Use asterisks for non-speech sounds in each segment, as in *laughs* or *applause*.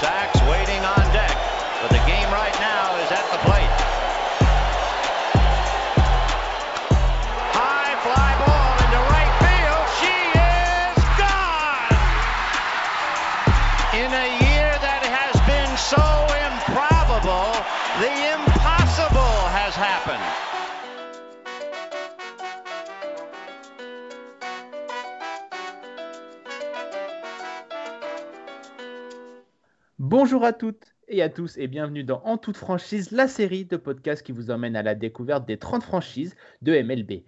sacks. Way Bonjour à toutes et à tous et bienvenue dans En toute franchise, la série de podcasts qui vous emmène à la découverte des 30 franchises de MLB.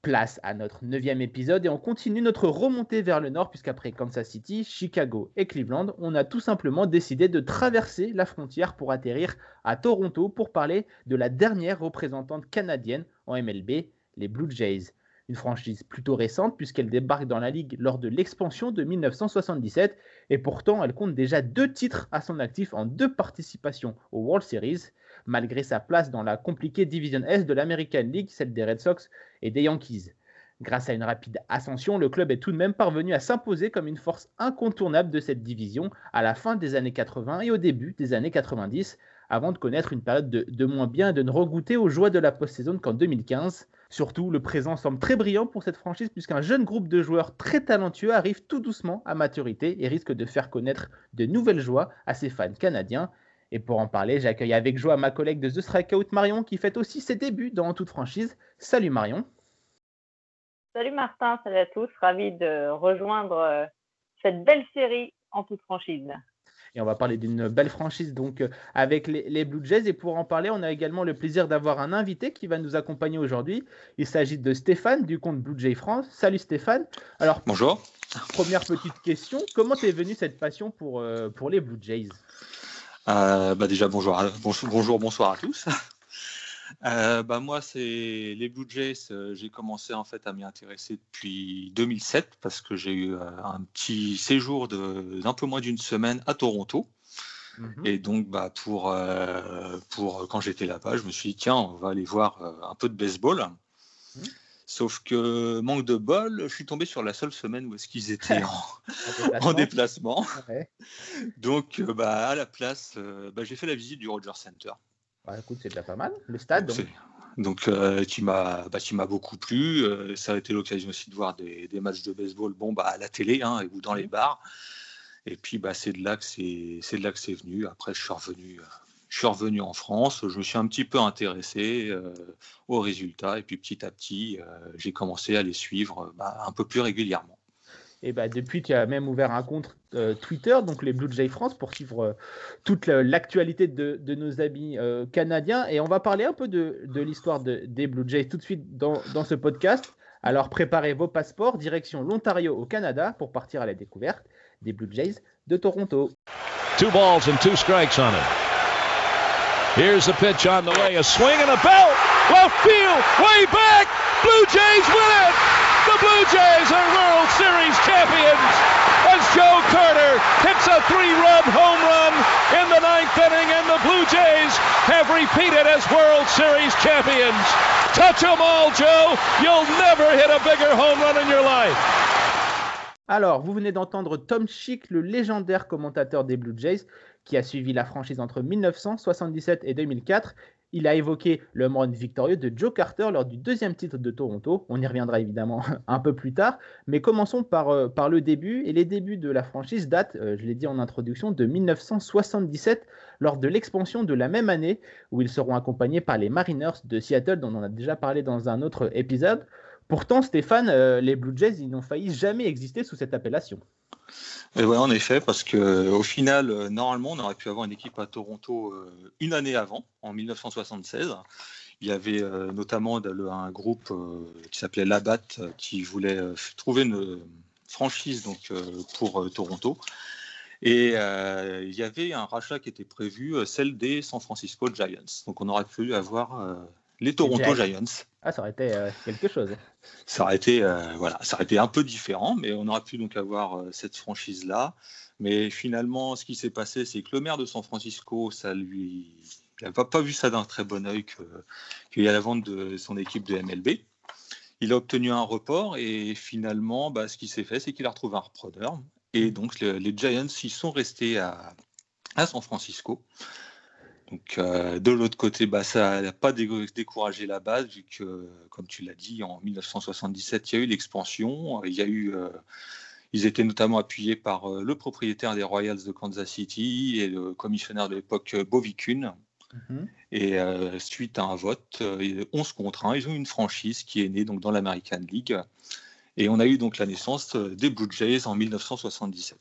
Place à notre neuvième épisode et on continue notre remontée vers le nord puisqu'après Kansas City, Chicago et Cleveland, on a tout simplement décidé de traverser la frontière pour atterrir à Toronto pour parler de la dernière représentante canadienne en MLB, les Blue Jays une franchise plutôt récente puisqu'elle débarque dans la ligue lors de l'expansion de 1977 et pourtant elle compte déjà deux titres à son actif en deux participations aux World Series, malgré sa place dans la compliquée Division S de l'American League, celle des Red Sox et des Yankees. Grâce à une rapide ascension, le club est tout de même parvenu à s'imposer comme une force incontournable de cette division à la fin des années 80 et au début des années 90, avant de connaître une période de, de moins bien et de ne regoûter aux joies de la post-saison qu'en 2015. Surtout, le présent semble très brillant pour cette franchise puisqu'un jeune groupe de joueurs très talentueux arrive tout doucement à maturité et risque de faire connaître de nouvelles joies à ses fans canadiens. Et pour en parler, j'accueille avec joie ma collègue de The Strikeout Marion qui fait aussi ses débuts dans toute franchise. Salut Marion. Salut Martin, salut à tous, ravi de rejoindre euh, cette belle série en toute franchise. Et on va parler d'une belle franchise donc euh, avec les, les, Blue Jays. Et pour en parler, on a également le plaisir d'avoir un invité qui va nous accompagner aujourd'hui. Il s'agit de Stéphane du compte Blue Jay France. Salut Stéphane. Alors, bonjour. Première petite question, comment t'es venu cette passion pour, euh, pour les Blue Jays? Euh, bah Déjà, bonjour, bonjour, bonsoir à tous. Euh, bah moi, c'est les Blue Jays. Euh, j'ai commencé en fait à m'y intéresser depuis 2007 parce que j'ai eu euh, un petit séjour d'un peu moins d'une semaine à Toronto. Mm -hmm. Et donc, bah, pour, euh, pour quand j'étais là-bas, je me suis dit tiens, on va aller voir un peu de baseball. Mm -hmm. Sauf que manque de bol, je suis tombé sur la seule semaine où est-ce qu'ils étaient *laughs* en, en, déplacement. Ouais. Donc, bah, à la place, bah, j'ai fait la visite du Rogers Center. Bah, écoute, c'est déjà pas mal, le stade. Donc, donc euh, qui m'a bah, beaucoup plu. Euh, ça a été l'occasion aussi de voir des, des, matchs de baseball bon, bah, à la télé hein, ou dans les bars. Et puis, bah, c'est de là que c'est de là que c'est venu. Après, je suis revenu. Je suis revenu en France, je me suis un petit peu intéressé euh, aux résultats et puis petit à petit, euh, j'ai commencé à les suivre bah, un peu plus régulièrement. Et bah, depuis, tu as même ouvert un compte euh, Twitter, donc les Blue Jay France, pour suivre euh, toute l'actualité de, de, nos amis euh, canadiens. Et on va parler un peu de, de l'histoire de, des Blue Jays tout de suite dans, dans, ce podcast. Alors préparez vos passeports, direction l'Ontario au Canada pour partir à la découverte des Blue Jays de Toronto. Two balls and two strikes on it. Here's the pitch on the way, a swing and a belt, field, way back, Blue Jays win it! The Blue Jays are World Series champions as Joe Carter hits a three-run home run in the ninth inning, and the Blue Jays have repeated as World Series champions. Touch them all, Joe. You'll never hit a bigger home run in your life. Alors, vous venez d'entendre Tom Schick, le légendaire commentateur des Blue Jays, qui a suivi la franchise entre 1977 et 2004 il a évoqué le run victorieux de Joe Carter lors du deuxième titre de Toronto. On y reviendra évidemment *laughs* un peu plus tard, mais commençons par, euh, par le début. Et les débuts de la franchise datent, euh, je l'ai dit en introduction, de 1977 lors de l'expansion de la même année où ils seront accompagnés par les Mariners de Seattle dont on a déjà parlé dans un autre épisode. Pourtant, Stéphane, euh, les Blue Jays, ils n'ont failli jamais exister sous cette appellation. Et ouais, en effet, parce que au final, euh, normalement, on aurait pu avoir une équipe à Toronto euh, une année avant, en 1976. Il y avait euh, notamment un groupe euh, qui s'appelait Labat qui voulait euh, trouver une franchise donc, pour Toronto. Et il y avait un rachat qui était prévu, celle des San Francisco Giants. Donc on aurait pu avoir les Toronto Giants. Giants. Ah, ça aurait été euh, quelque chose. Ça aurait été, euh, voilà, ça aurait été un peu différent, mais on aurait pu donc avoir euh, cette franchise-là. Mais finalement, ce qui s'est passé, c'est que le maire de San Francisco, ça lui, il n'a pas, vu ça d'un très bon oeil qu'il y a la vente de son équipe de MLB. Il a obtenu un report et finalement, bah, ce qui s'est fait, c'est qu'il a retrouvé un repreneur. Et donc, le, les Giants, ils sont restés à San Francisco. Donc, euh, de l'autre côté, bah, ça n'a pas découragé la base, vu que, comme tu l'as dit, en 1977, il y a eu l'expansion. Il y a eu, euh, ils étaient notamment appuyés par euh, le propriétaire des Royals de Kansas City et le commissionnaire de l'époque, Kuhn. Mhm. Et suite à un vote, 11 contre 1, ils ont une franchise qui est née donc, dans l'American League. Et on a eu donc la naissance des Blue Jays en 1977.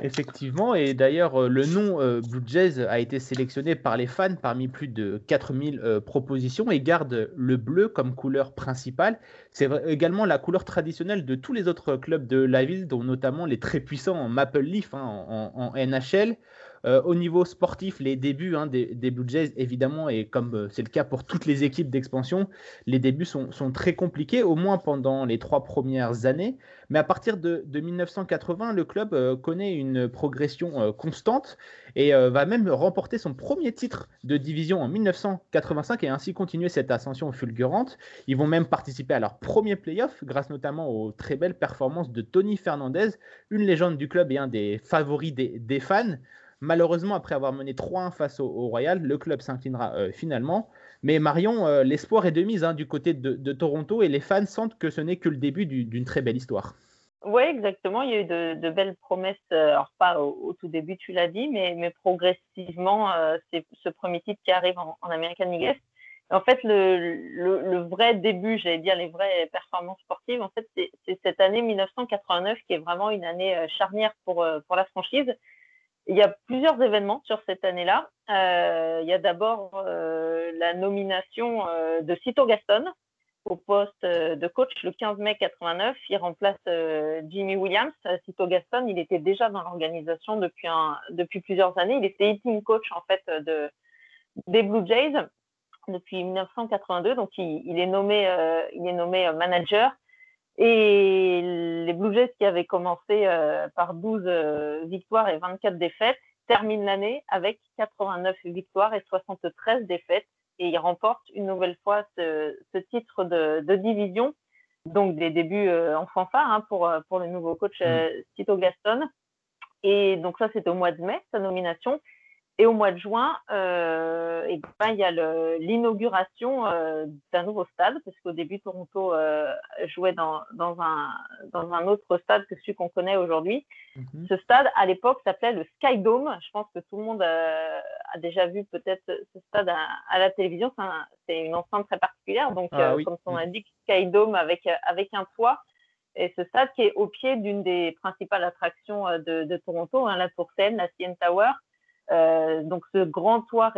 Effectivement, et d'ailleurs, euh, le nom euh, Blue Jays a été sélectionné par les fans parmi plus de 4000 euh, propositions et garde le bleu comme couleur principale. C'est également la couleur traditionnelle de tous les autres clubs de la ville, dont notamment les très puissants Maple Leaf hein, en, NHL. Euh, au niveau sportif, les débuts hein, des, Blue Jays, évidemment, et comme euh, c'est le cas pour toutes les équipes d'expansion, les débuts sont, très compliqués, au moins pendant les trois premières années. Mais à partir de, 1980, le club euh, connaît une progression constante et va même remporter son premier titre de division en 1985 et ainsi continuer cette ascension fulgurante. Ils vont même participer à leur premier playoff grâce notamment aux très belles performances de Tony Fernandez, une légende du club et un des favoris des fans. Malheureusement, après avoir mené 3-1 face au, Royal, le club s'inclinera euh, finalement. Mais Marion, euh, l'espoir est de mise hein, du côté de, Toronto et les fans sentent que ce n'est que le début d'une très belle histoire. Oui, exactement. Il y a eu de, belles promesses, euh, alors pas au, tout début, tu l'as dit, mais, progressivement, c'est ce premier titre qui arrive en, American League En fait, le, vrai début, j'allais dire les vraies performances sportives, en fait, c'est cette année 1989 qui est vraiment une année charnière pour la franchise. Il y a plusieurs événements sur cette année-là. Euh, il y a d'abord euh, la nomination euh, de Cito Gaston au poste de coach le 15 mai 89. Il remplace Jimmy Williams. Cito Gaston, il était déjà dans l'organisation depuis, plusieurs années. Il était hitting coach en fait de, des Blue Jays depuis 1982. Donc il est nommé manager. Et les Blue Jays qui avaient commencé euh, par 12 euh, victoires et 24 défaites terminent l'année avec 89 victoires et 73 défaites et ils remportent une nouvelle fois ce, titre de, division. Donc des débuts euh, en fanfare hein, pour, pour le nouveau coach. Tito Gaston. Et donc ça c'était au mois de mai, sa nomination. Et au mois de juin, euh, et ben, il y a l'inauguration euh, d'un nouveau stade, parce qu'au début, Toronto euh, jouait dans, dans, un, dans un autre stade que celui qu'on connaît aujourd'hui. Mhm. Ce stade, à l'époque, s'appelait le Sky Dome. Je pense que tout le monde a, déjà vu peut-être ce stade à, la télévision. C'est une enceinte très particulière. Donc, ah comme on a dit, Sky Dome avec, avec un toit. Et ce stade qui est au pied d'une des principales attractions de, de Toronto, hein, la Tour Seine, la CN Tower. Euh, donc ce grand toit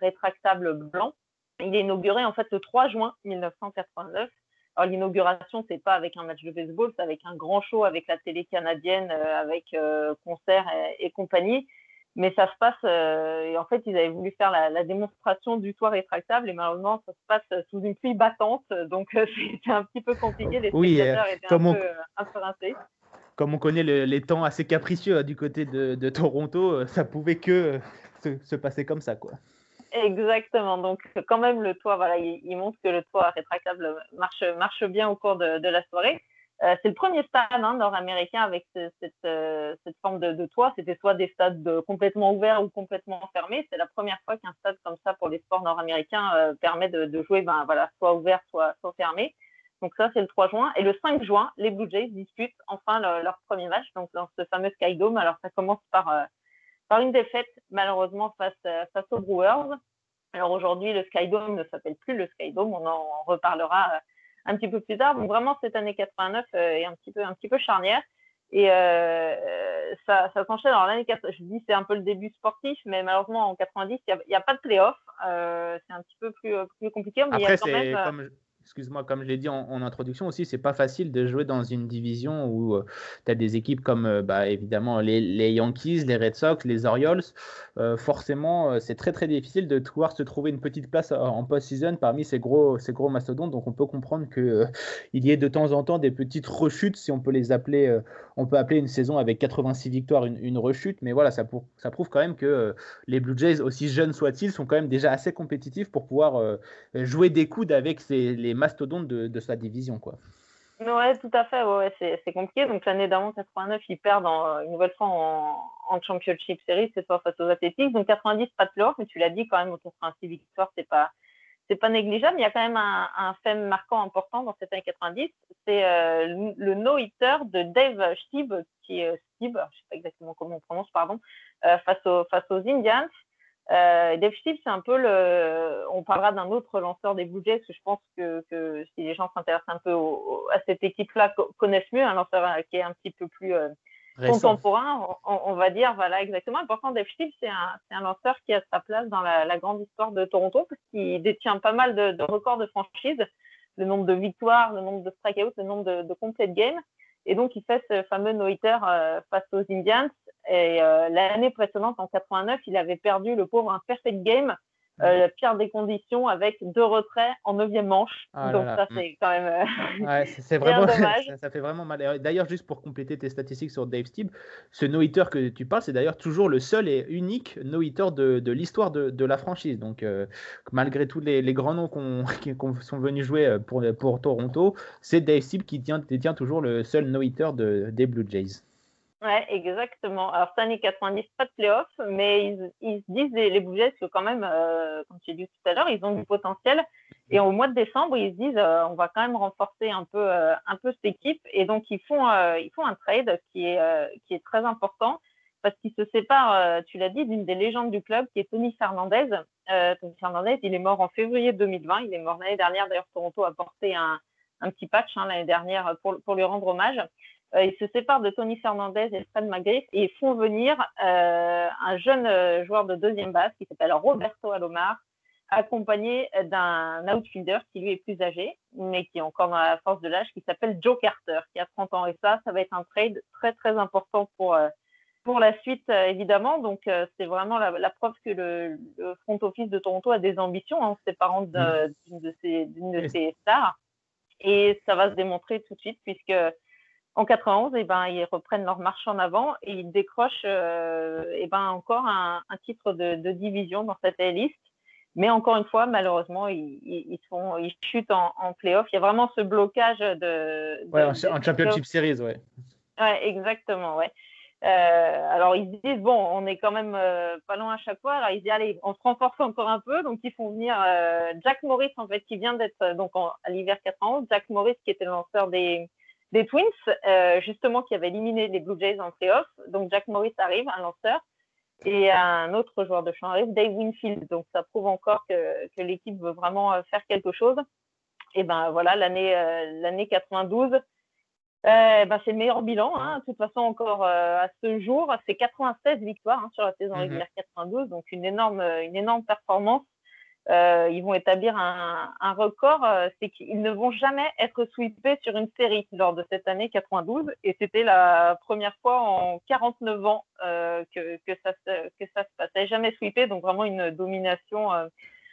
rétractable blanc, il est inauguré en fait le 3 juin 1989. Alors l'inauguration, c'est pas avec un match de baseball, c'est avec un grand show avec la télé canadienne, euh, avec euh, concerts et, compagnie. Mais ça se passe, et en fait, ils avaient voulu faire la, démonstration du toit rétractable et malheureusement, ça se passe sous une pluie battante, donc *laughs* c'était un petit peu compliqué. Les spectateurs étaient un, peu, un peu rincés comme on connaît les temps assez capricieux hein, du côté de, Toronto, euh, ça pouvait que euh, se, passer comme ça, quoi. Exactement. Donc, quand même, le toit, voilà, il, montre que le toit rétractable marche, bien au cours de, la soirée. Euh, c'est le premier stade hein, nord-américain avec cette, forme de, toit. C'était soit des stades complètement ouverts ou complètement fermés. C'est la première fois qu'un stade comme ça pour les sports nord-américains permet de, jouer, ben, voilà, soit ouvert, soit fermé. Donc ça, c'est le 3 juin. Et le 5 juin, les Blue Jays disputent enfin leur premier match, donc dans ce fameux Sky Dome. Alors ça commence par, euh, par une défaite, malheureusement, face, euh, face aux Brewers. Alors aujourd'hui, le Sky Dome ne s'appelle plus le Sky Dome, on en reparlera euh, un petit peu plus tard. Donc vraiment, cette année 89 est un petit peu, un petit peu charnière. Et ça, ça s'enchaîne. Alors l'année 80, je dis c'est un peu le début sportif, mais malheureusement en 90, il n'y a, pas de playoff. c'est un petit peu plus, plus compliqué. Mais Après, il y a quand même, excuse-moi, comme je l'ai dit en, introduction aussi, c'est pas facile de jouer dans une division où euh, tu as des équipes comme euh, bah, évidemment les, Yankees, les Red Sox, les Orioles. Euh, forcément, c'est très très difficile de pouvoir se trouver une petite place en post-season parmi ces gros, ces gros mastodontes. Donc on peut comprendre qu'il il y ait de temps en temps des petites rechutes, si on peut les appeler. on peut appeler une saison avec 86 victoires une, rechute, mais voilà, ça, ça prouve quand même que les Blue Jays, aussi jeunes soient-ils, sont quand même déjà assez compétitifs pour pouvoir jouer des coudes avec ces, les mastodonte de, sa division. Quoi. Ouais, tout à fait. Ouais, c'est compliqué. Donc l'année d'avant, 89, ils perdent une nouvelle fois en, Championship Series, cette fois face aux Athletics. Donc 90, pas de playoff, mais tu l'as dit quand même, autour de 6 victoires, c'est pas c'est pas négligeable. Il y a quand même un, fait marquant important dans cette année 90. C'est euh, le no-hitter de Dave Stieb, qui est Stieb, je sais pas exactement comment on prononce, pardon, euh, face, aux, face aux Indians. Euh, c'est un peu le. On parlera d'un autre lanceur des Blue Jays, parce que je pense que, que si les gens s'intéressent un peu à cette équipe-là, connaissent mieux un lanceur qui est un petit peu plus contemporain, on, va dire, voilà, exactement. Pourtant, Dave Stieb, c'est un, un, lanceur qui a sa place dans la, grande histoire de Toronto, parce qu'il détient pas mal de, records de franchise, le nombre de victoires, le nombre de strikeouts, le nombre de, de complete games. Et donc, il fait ce fameux no-hitter euh, face aux Indians. Et euh, l'année précédente, en 89, il avait perdu le pauvre un perfect game euh, la pire des conditions avec deux retraits en neuvième manche. Ah Donc ça, c'est quand même euh, *laughs* ouais, c'est *laughs* vraiment *laughs* dommage. Ça, fait vraiment mal. D'ailleurs, juste pour compléter tes statistiques sur Dave Steeb, ce no-hitter que tu parles, c'est d'ailleurs toujours le seul et unique no-hitter de, de l'histoire de, de, la franchise. Donc euh, malgré tous les, les, grands noms qui sont venus jouer pour, pour Toronto, c'est Dave Steeb qui tient, détient toujours le seul no-hitter de, des Blue Jays. Ouais, exactement. Alors, cette année 90, pas de playoff, mais ils, ils se disent, les, Blue que quand même, euh, comme tu as dit tout à l'heure, ils ont du potentiel. Et au mois de décembre, ils se disent, euh, on va quand même renforcer un peu, euh, un peu cette équipe. Et donc, ils font, ils font un trade qui est, qui est très important parce qu'ils se séparent, tu l'as dit, d'une des légendes du club qui est Tony Fernandez. Tony Fernandez, il est mort en février 2020. Il est mort l'année dernière. D'ailleurs, Toronto a porté un, un petit patch hein, l'année dernière pour, pour lui rendre hommage. Euh, ils se séparent de Tony Fernandez et Fred McGriff et font venir euh, un jeune euh, joueur de deuxième base qui s'appelle Roberto Alomar, accompagné d'un outfielder qui lui est plus âgé, mais qui est encore dans la force de l'âge, qui s'appelle Joe Carter, qui a 30 ans. Et ça, ça va être un trade très, très important pour, pour la suite, évidemment. Donc, c'est vraiment la, preuve que le, front office de Toronto a des ambitions en hein, se séparant mm. d'une de, ses, de ses stars. Et ça va se démontrer tout de suite, puisque en 91, eh ben, ils reprennent leur marche en avant et ils décrochent euh, eh ben, encore un, titre de, division dans cette liste. Mais encore une fois, malheureusement, ils, ils, sont, ils chutent en, en playoff. Il y a vraiment ce blocage de. ouais, en, Championship Series, ouais. Ouais, exactement, ouais. Euh, alors ils disent bon, on est quand même euh, pas loin à chaque fois. Alors ils disent allez, on se renforce encore un peu. Donc ils font venir Jack Morris en fait qui vient d'être donc à l'hiver 91. Jack Morris qui était le lanceur des des Twins, euh, justement, qui avaient éliminé les Blue Jays en playoff. Donc, Jack Morris arrive, un lanceur, et un autre joueur de champ arrive, Dave Winfield. Donc, ça prouve encore que, que l'équipe veut vraiment euh, faire quelque chose. Et ben voilà, l'année euh, l'année 92, ben, c'est le meilleur bilan. Hein. De toute façon, encore à ce jour, c'est 96 victoires hein, sur la saison mm-hmm. régulière 92, donc une énorme, une énorme performance. Euh, ils vont établir un, record, euh, c'est qu'ils ne vont jamais être sweepés sur une série lors de cette année 92. Et c'était la première fois en 49 ans euh, que, que, ça, que ça se passait. Jamais sweepé, donc vraiment une domination.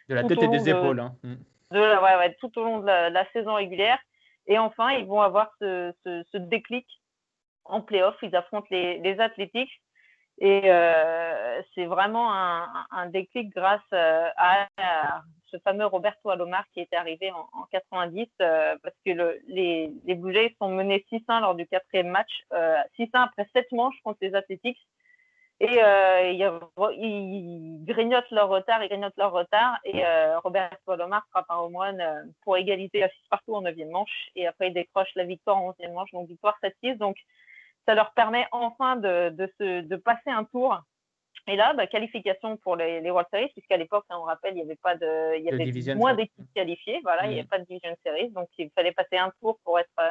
de la tête et des épaules. Hein. Mm. De ouais, ouais, tout au long de la, saison régulière. Et enfin, ils vont avoir ce, ce, déclic en playoff. Ils affrontent les, les Athletics et euh, c'est vraiment un, déclic grâce euh, à, ce fameux Roberto Alomar qui était arrivé en, en 90 euh, parce que le, les, les sont menés 6-1 lors du quatrième match, 6-1 après 7 manches contre les Athletics. Et ils, grignotent leur retard, ils grignotent leur retard. Et Roberto Alomar frappe un home run pour égalité à 6 partout en 9 manche. Et après, il décroche la victoire en 11e manche, donc victoire 7-6. Donc, ça leur permet enfin de, de, se, de passer un tour. Et là, bah, qualification pour les, les, World Series, puisqu'à l'époque, hein, on rappelle, il y avait pas de, il y avait moins d'équipes qualifiées, voilà, il n'y avait mm. pas de Division Series, donc il fallait passer un tour pour être euh,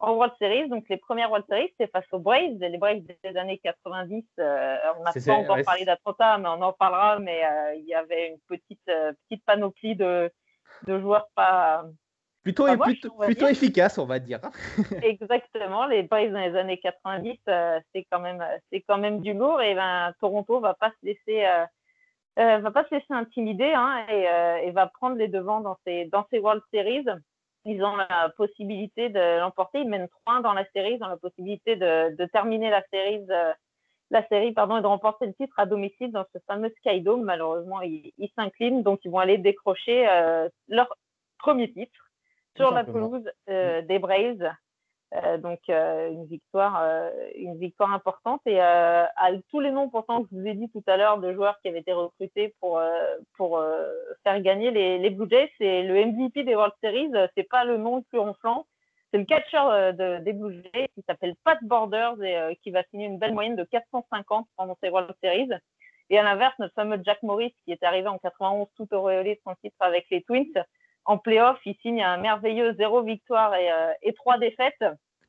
en World Series. Donc les premières World Series, c'est face aux Braves, les Braves des années 90. Euh, on n'a pas encore parlé d'Atlanta, mais on en parlera. Mais euh, il y avait une petite petite panoplie de, de joueurs pas Plutôt, plutôt, efficace, on va dire. Hein. *laughs* Exactement. Les Braves dans les années 90, euh, c'est quand même, c'est quand même du lourd. Et ben, Toronto va pas se laisser, euh, euh, va pas se laisser intimider hein, et, va prendre les devants dans ces, dans ces World Series. Ils ont la possibilité de l'emporter. Ils mènent 3 dans la série. Ils ont la possibilité de, de terminer la série, la série pardon, et de remporter le titre à domicile dans ce fameux Sky Dome. Malheureusement, ils s'inclinent, donc ils vont aller décrocher leur premier titre sur la pelouse euh, des Braves. Euh, donc euh, une victoire, euh, une victoire importante. Et à tous les noms pourtant que je vous ai dit tout à l'heure de joueurs qui avaient été recrutés pour pour faire gagner les, les Blue Jays, c'est le MVP des World Series. C'est pas le nom le plus ronflant. C'est le catcher de, des Blue Jays qui s'appelle Pat Borders et qui va signer une belle moyenne de 450 pendant ces World Series. Et à l'inverse, notre fameux Jack Morris, qui est arrivé en 91 tout auréolé de son titre avec les Twins, en playoff, il signe un merveilleux zéro victoire et, euh, et 3 défaites.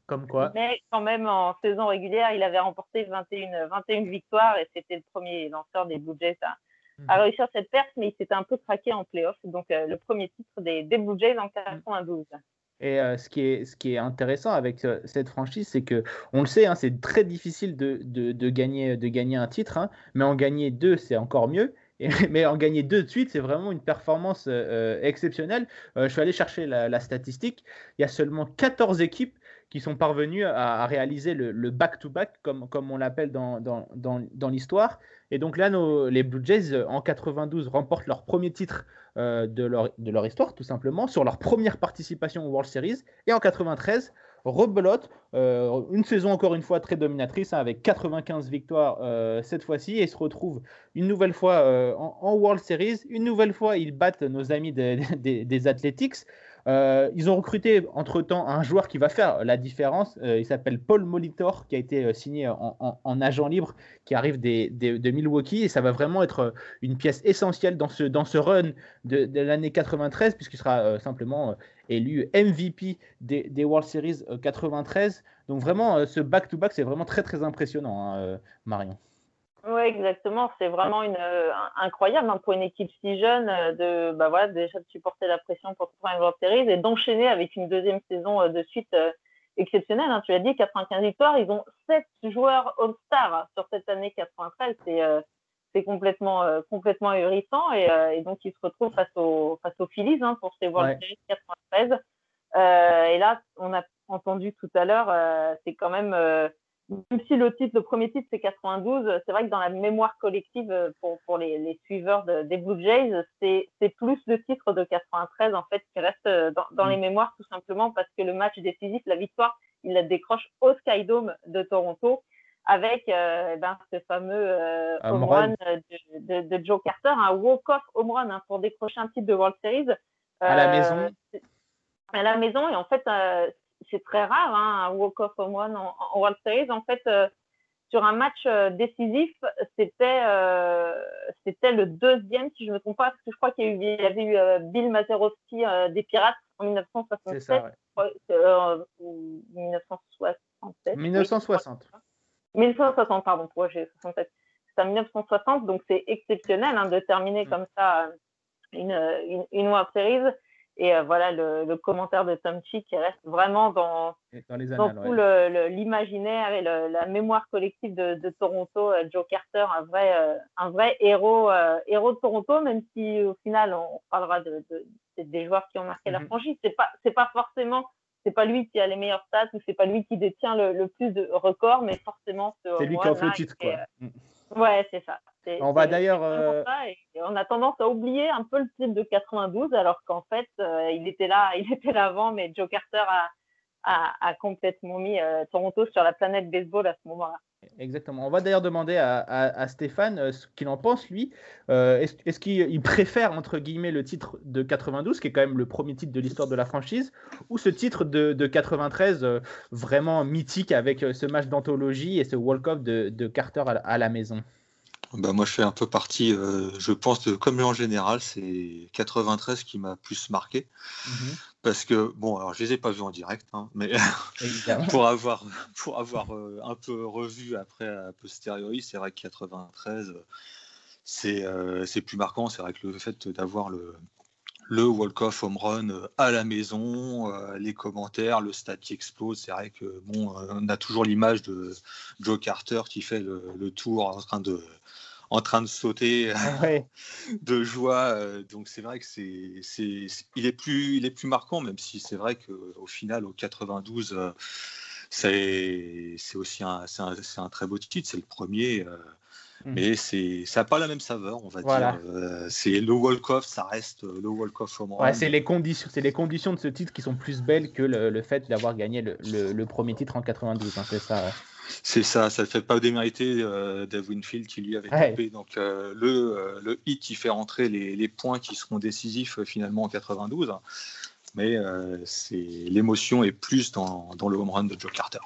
Comme quoi. Mais quand même, en saison régulière, il avait remporté 21, 21 victoires et c'était le premier lanceur des Blue Jays à, mhm. réussir cette perte, mais il s'était un peu craqué en playoff. Donc, euh, le premier titre des, des, Blue Jays en 92. Et euh, ce, qui est, ce qui est intéressant avec cette franchise, c'est que on le sait, hein, c'est très difficile de, de, de, gagner, de gagner un titre, hein, mais en gagner deux, c'est encore mieux. *laughs* mais en gagner deux de suite, c'est vraiment une performance euh, euh, exceptionnelle. Euh, je suis allé chercher la, statistique. Il y a seulement 14 équipes qui sont parvenues à, réaliser le back-to-back, comme, comme on l'appelle dans, dans, dans, l'histoire. Et donc là, les Blue Jays, en 92, remportent leur premier titre de, leur, de leur histoire, tout simplement, sur leur première participation au World Series. Et en 93, rebelote. Euh, une saison encore une fois très dominatrice hein, avec 95 victoires euh, cette fois-ci et se retrouve une nouvelle fois euh, en, World Series. Une nouvelle fois, ils battent nos amis des *laughs* Athletics. Ils ont recruté entre-temps un joueur qui va faire la différence. Il s'appelle Paul Molitor, qui a été signé en, agent libre, qui arrive des, de Milwaukee. Et ça va vraiment être une pièce essentielle dans ce, dans ce run de, l'année 93, puisqu'il sera simplement élu MVP des, des, World Series 93. Donc vraiment, ce back-to-back, c'est vraiment très très impressionnant, hein, Marion. Oui, exactement. C'est vraiment euh, incroyable hein, pour une équipe si jeune euh, de bah voilà, déjà de supporter la pression pour un World Series et d'enchaîner avec une deuxième saison euh, de suite exceptionnelle. Hein. Tu l'as dit, 95 victoires. Ils ont 7 joueurs All-Star sur cette année 93. C'est c'est complètement complètement ahurissant et, et, donc ils se retrouvent face aux face aux Phillies hein, pour ces World Series 93. et là, on a entendu tout à l'heure, c'est quand même même si le titre, le premier titre, c'est 92, c'est vrai que dans la mémoire collective euh, pour, pour les, les suiveurs des Blue Jays, c'est plus le titre de 93 en fait qui reste euh, dans, dans, les mm. mémoires tout simplement parce que le match décisif, la victoire, il la décroche au Skydome de Toronto avec euh, eh ben, ce fameux euh, home run de, de, de, Joe Carter, un walk-off home run hein, pour décrocher un titre de World Series. à la maison à la maison et en fait c'est très rare, hein, un walk-off home run en, World Series. En fait, euh, sur un match euh, décisif, c'était euh, c'était le deuxième, si je ne me trompe pas, parce que je crois qu'il y, y, avait eu Bill Mazeroski des Pirates en 1967 ça, ouais. 1967. 1960. 1960, pardon, pourquoi j'ai 67 C'est en 1960, donc c'est exceptionnel hein, de terminer mm. comme ça une, une, une World Series. Et euh, voilà le, le, commentaire de Tom Chi qui reste vraiment dans, dans, tout l'imaginaire et la mémoire collective de, de, Toronto. Euh, Joe Carter, un vrai, euh, un vrai héros, héros de Toronto, même si au final on parlera de, de des joueurs qui ont marqué la mhm. franchise. C'est pas, c'est pas forcément, c'est pas lui qui a les meilleurs stats ou c'est pas lui qui détient le, le plus de records, mais forcément c'est lui qui offre le titre, quoi. Mm. Ouais, c'est ça. On va d'ailleurs. Euh, on a tendance à oublier un peu le titre de 92, alors qu'en fait, euh, il était là, *laughs* il était là avant, mais Joe Carter a, a, a complètement mis euh, Toronto sur la planète baseball à ce moment-là. Exactement. On va d'ailleurs demander à, à, Stéphane ce qu'il en pense, lui. Est-ce est qu'il préfère, entre guillemets, le titre de 92, qui est quand même le premier titre de l'histoire de la franchise, ou ce titre de, de 93, vraiment mythique avec ce match d'anthologie et ce walk-off de, de, Carter à la maison? Bah, moi, je fais un peu partie, euh, je pense, de, comme en général, c'est 93 qui m'a plus marqué. Mhm. Parce que, bon, alors je les ai pas vus en direct, hein, mais *laughs* pour avoir, pour avoir euh, un peu revu après à posteriori, c'est vrai que 93, c'est euh, c'est plus marquant. C'est vrai que le fait d'avoir le, le walk-off home run à la maison, les commentaires, le stade qui explose. C'est vrai que bon, on a toujours l'image de Joe Carter qui fait le, tour en train de en train de sauter ah *laughs* de joie. Euh, donc c'est vrai que c'est, c'est, il est plus, il est plus marquant, même si c'est vrai qu'au final, au 92, euh, c'est, c'est aussi un, c'est un, très beau titre. C'est le premier. Euh, Mhm. Mais c'est, ça n'a pas la même saveur, on va dire. Euh, c'est le walk-off, ça reste le walk-off au ouais, c'est les conditions, c'est les conditions de ce titre qui sont plus belles que le, fait d'avoir gagné le, premier titre en 92. Hein, c'est ça. C'est ça, ça ne fait pas démériter euh, Dave Winfield qui lui avait tapé. Donc euh, le, le hit qui fait rentrer les, les, points qui seront décisifs finalement en 92. Mais c'est l'émotion est plus dans, dans le home run de Joe Carter.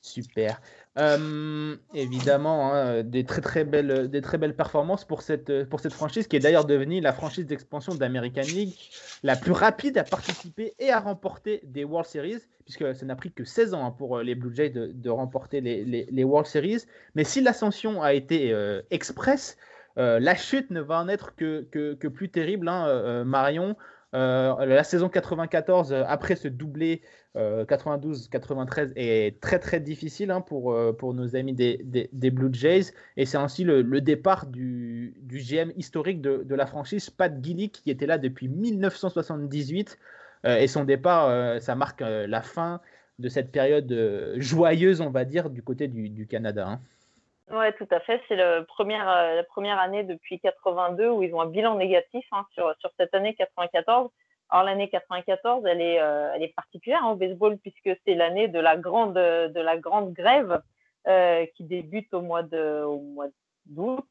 Super. Euh, évidemment, hein, des, très, très belles, des très belles performances pour cette, pour cette franchise qui est d'ailleurs devenue la franchise d'expansion d'American League la plus rapide à participer et à remporter des World Series, puisque ça n'a pris que 16 ans hein, pour les Blue Jays de, remporter les, les, World Series. Mais si l'ascension a été euh, express, euh, la chute ne va en être que, que, plus terrible. Hein, Marion, la saison 94, après ce doublé 92-93 euh, est très très difficile hein, pour, euh, pour nos amis des, des, Blue Jays. Et c'est ainsi le, départ du, du, GM historique de, la franchise, Pat Gillick, qui était là depuis 1978. Euh, et son départ, ça marque la fin de cette période joyeuse, on va dire, du côté du, du Canada. Hein. Oui, tout à fait. C'est la première, la première année depuis 82 où ils ont un bilan négatif hein, sur, sur cette année 94. Alors l'année 94, elle est, euh, elle est particulière hein, au baseball puisque c'est l'année de la grande, de la grande grève euh, qui débute au mois de, au mois d'août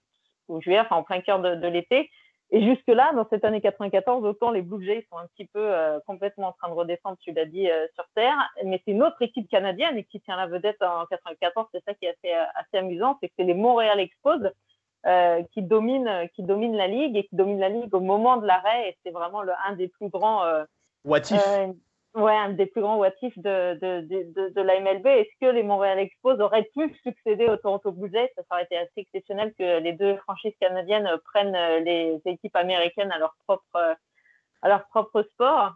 ou juillet, enfin en plein cœur de, de l'été. Et jusque-là, dans cette année 94, autant les Blue Jays sont un petit peu euh, complètement en train de redescendre, tu l'as dit, euh, sur Terre, mais c'est une autre équipe canadienne et qui tient la vedette en 94, c'est ça qui est assez, assez amusant, c'est que c'est les Montréal Expos euh, qui domine qui domine la ligue et qui domine la ligue au moment de l'arrêt. Et c'est vraiment le, un des plus grands euh, euh ouais un des plus grands watifs de, de, de, de, la MLB est-ce que les Montréal Expos auraient pu succéder au Toronto Blue Jays? Ça aurait été assez exceptionnel que les deux franchises canadiennes prennent les équipes américaines à leur propre à leur propre sport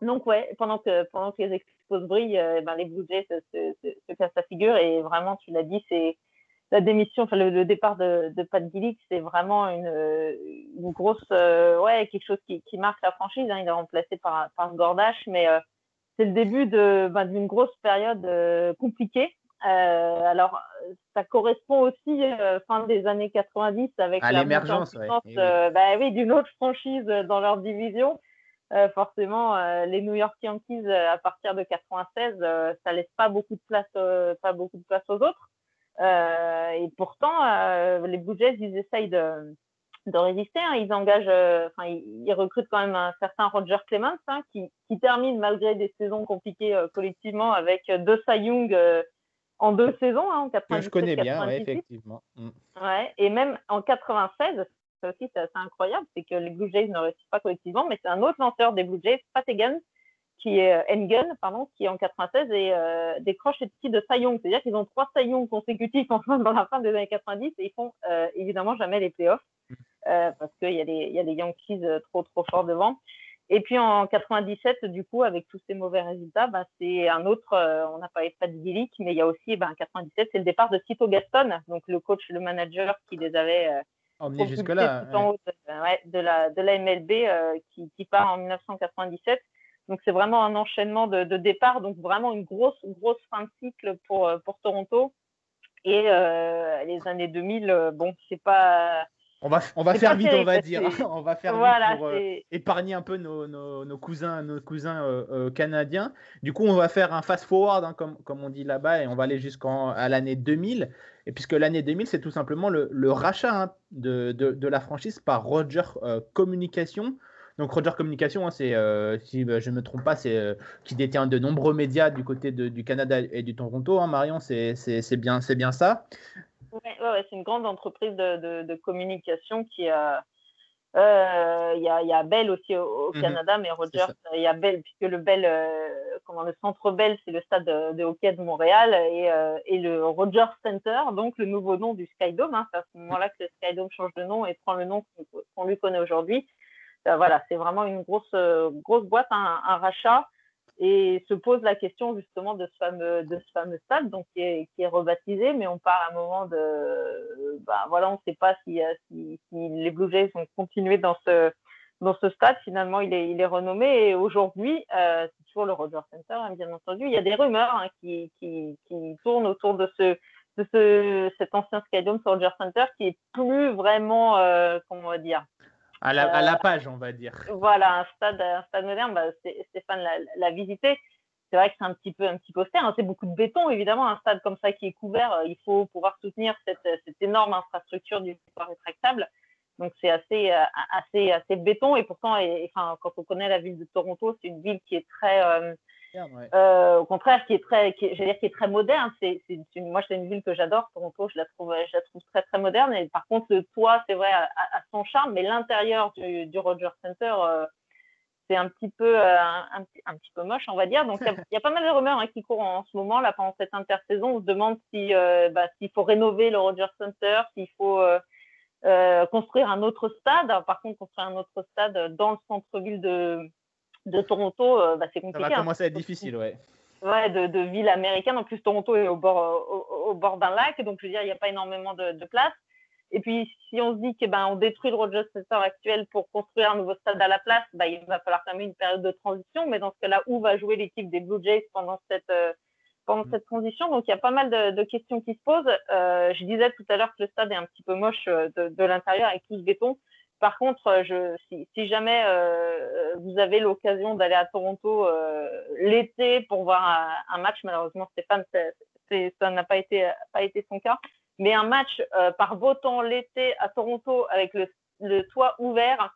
donc ouais pendant que pendant que les Expos brillent eh ben, les Blue Jays se, se, se cassent la figure et vraiment tu l'as dit c'est la démission, enfin le, départ de, Pat Gillick, c'est vraiment une, grosse, euh, ouais, quelque chose qui, qui, marque la franchise. Hein. Il est remplacé par, par Gordash, mais euh, c'est le début de, ben, d'une grosse période euh, compliquée. alors, ça correspond aussi fin des années 90 avec à l'émergence, ouais. bah, oui, d'une autre franchise dans leur division. forcément, les New York Yankees à partir de 96, ça laisse pas beaucoup de place, pas beaucoup de place aux autres. Euh, et pourtant, euh, les Blue Jays, ils essayent de, de résister. Hein. Ils engagent, euh, enfin, ils, recrutent quand même un certain Roger Clemens hein, qui, qui, termine malgré des saisons compliquées collectivement avec deux Cy Young en deux saisons, hein, en 97, Je connais bien, ouais, effectivement. Mm. Ouais, et même en 96, ça aussi c'est assez incroyable, c'est que les Blue Jays ne réussissent pas collectivement, mais c'est un autre lanceur des Blue Jays, Pat Egan, qui est euh, Engen, pardon, qui en 96 et euh, décroche les petits de Sayong. C'est-à-dire qu'ils ont trois Sayong consécutifs *laughs* dans la fin des années 90 et ils font euh, évidemment jamais les playoffs mm. euh, parce qu'il y, a des, y a des Yankees euh, trop trop forts devant. Et puis en 97, du coup, avec tous ces mauvais résultats, bah, c'est un autre, on n'a pas pas de Gillick, mais il y a aussi, bah, en 97, c'est le départ de Tito Gaston, donc le coach, le manager qui les avait emmenés jusque-là. Ouais. de, la, de la MLB qui, qui part en 1997. Donc c'est vraiment un enchaînement de, de départ, donc vraiment une grosse grosse fin de cycle pour euh, pour Toronto. Et euh, les années 2000, euh, bon, c'est pas on va, on va faire vite, on va dire. *laughs* on va faire vite pour euh, épargner un peu nos, nos, nos cousins, nos cousins euh, euh, canadiens. Du coup, on va faire un fast-forward, hein, comme, comme on dit là-bas, et on va aller jusqu'à l'année 2000. Et puisque l'année 2000, c'est tout simplement le, le rachat hein, de, de, de, la franchise par Roger Communication. Donc Roger Communication, hein, c'est, euh, si je ne me trompe pas, c'est euh, qui détient de nombreux médias du côté de, du Canada et du Toronto. Hein, Marion, c'est, c'est, bien, c'est bien ça. Ouais, c'est une grande entreprise de, de, de communication qui a. Euh, il y, a, y, a Bell aussi au, mhm. Canada, mais Roger, il y a Bell, puisque le Bell, comment, le centre Bell, c'est le stade de, hockey de Montréal, et, et, le Roger Center, donc le nouveau nom du Skydome. Hein, c'est à ce moment-là que le Skydome change de nom et prend le nom qu'on lui connaît aujourd'hui. Euh, voilà, c'est vraiment une grosse, euh, grosse boîte, un, rachat et se pose la question justement de ce fameux de ce fameux stade donc qui est, rebaptisé mais on part à un moment de bah voilà on ne sait pas si, si, si, les Blue Jays vont continuer dans ce dans ce stade. Finalement il est il est renommé et aujourd'hui euh, c'est toujours le Roger Center hein, bien entendu. Il y a des rumeurs hein, qui, qui, qui tournent autour de ce de ce, cet ancien stadium Soldier Center qui est plus vraiment, euh, comment on va dire, à la, à la, page, on va dire. Voilà, un stade, un stade moderne. Bah, Stéphane l'a visité. C'est vrai que c'est un petit peu, un petit peu austère. Hein. C'est beaucoup de béton, évidemment. Un stade comme ça qui est couvert, il faut pouvoir soutenir cette, cette énorme infrastructure du sport rétractable. Donc c'est assez, assez, assez béton. Et pourtant, et, enfin, quand on connaît la ville de Toronto, c'est une ville qui est très euh, au contraire, qui est très, dire, qui est très moderne. C'est, moi, c'est une ville que j'adore, Toronto. Je la trouve, je la trouve très, très moderne. Et par contre, le toit, c'est vrai, a, son charme, mais l'intérieur du, du Rogers Center, euh, c'est un petit peu, euh, un, petit peu moche, on va dire. Donc, il y, a pas mal de rumeurs hein, qui courent en, ce moment là pendant cette intersaison. On se demande si, euh, bah, s'il faut rénover le Rogers Center, s'il faut euh, construire un autre stade. par contre, construire un autre stade dans le centre-ville de de Toronto, euh, bah, c'est compliqué. Ça va commencer à être difficile, ouais. Ouais, de, de, ville américaine. En plus, Toronto est au bord, au, bord d'un lac, donc je veux dire, il n'y a pas énormément de, de, place. Et puis, si on se dit que ben, on détruit le Rogers Center actuel pour construire un nouveau stade à la place, ben, il va falloir quand même une période de transition. Mais dans ce cas-là, où va jouer l'équipe des Blue Jays pendant cette, euh, pendant cette transition? Donc, il y a pas mal de, de questions qui se posent. Euh, je disais tout à l'heure que le stade est un petit peu moche euh, de, de l'intérieur avec tout ce béton. Par contre, euh, si, jamais euh, vous avez l'occasion d'aller à Toronto euh, l'été pour voir un, match, malheureusement Stéphane, ça n'a pas été, son cas, mais un match euh, par beau temps l'été à Toronto avec le, toit ouvert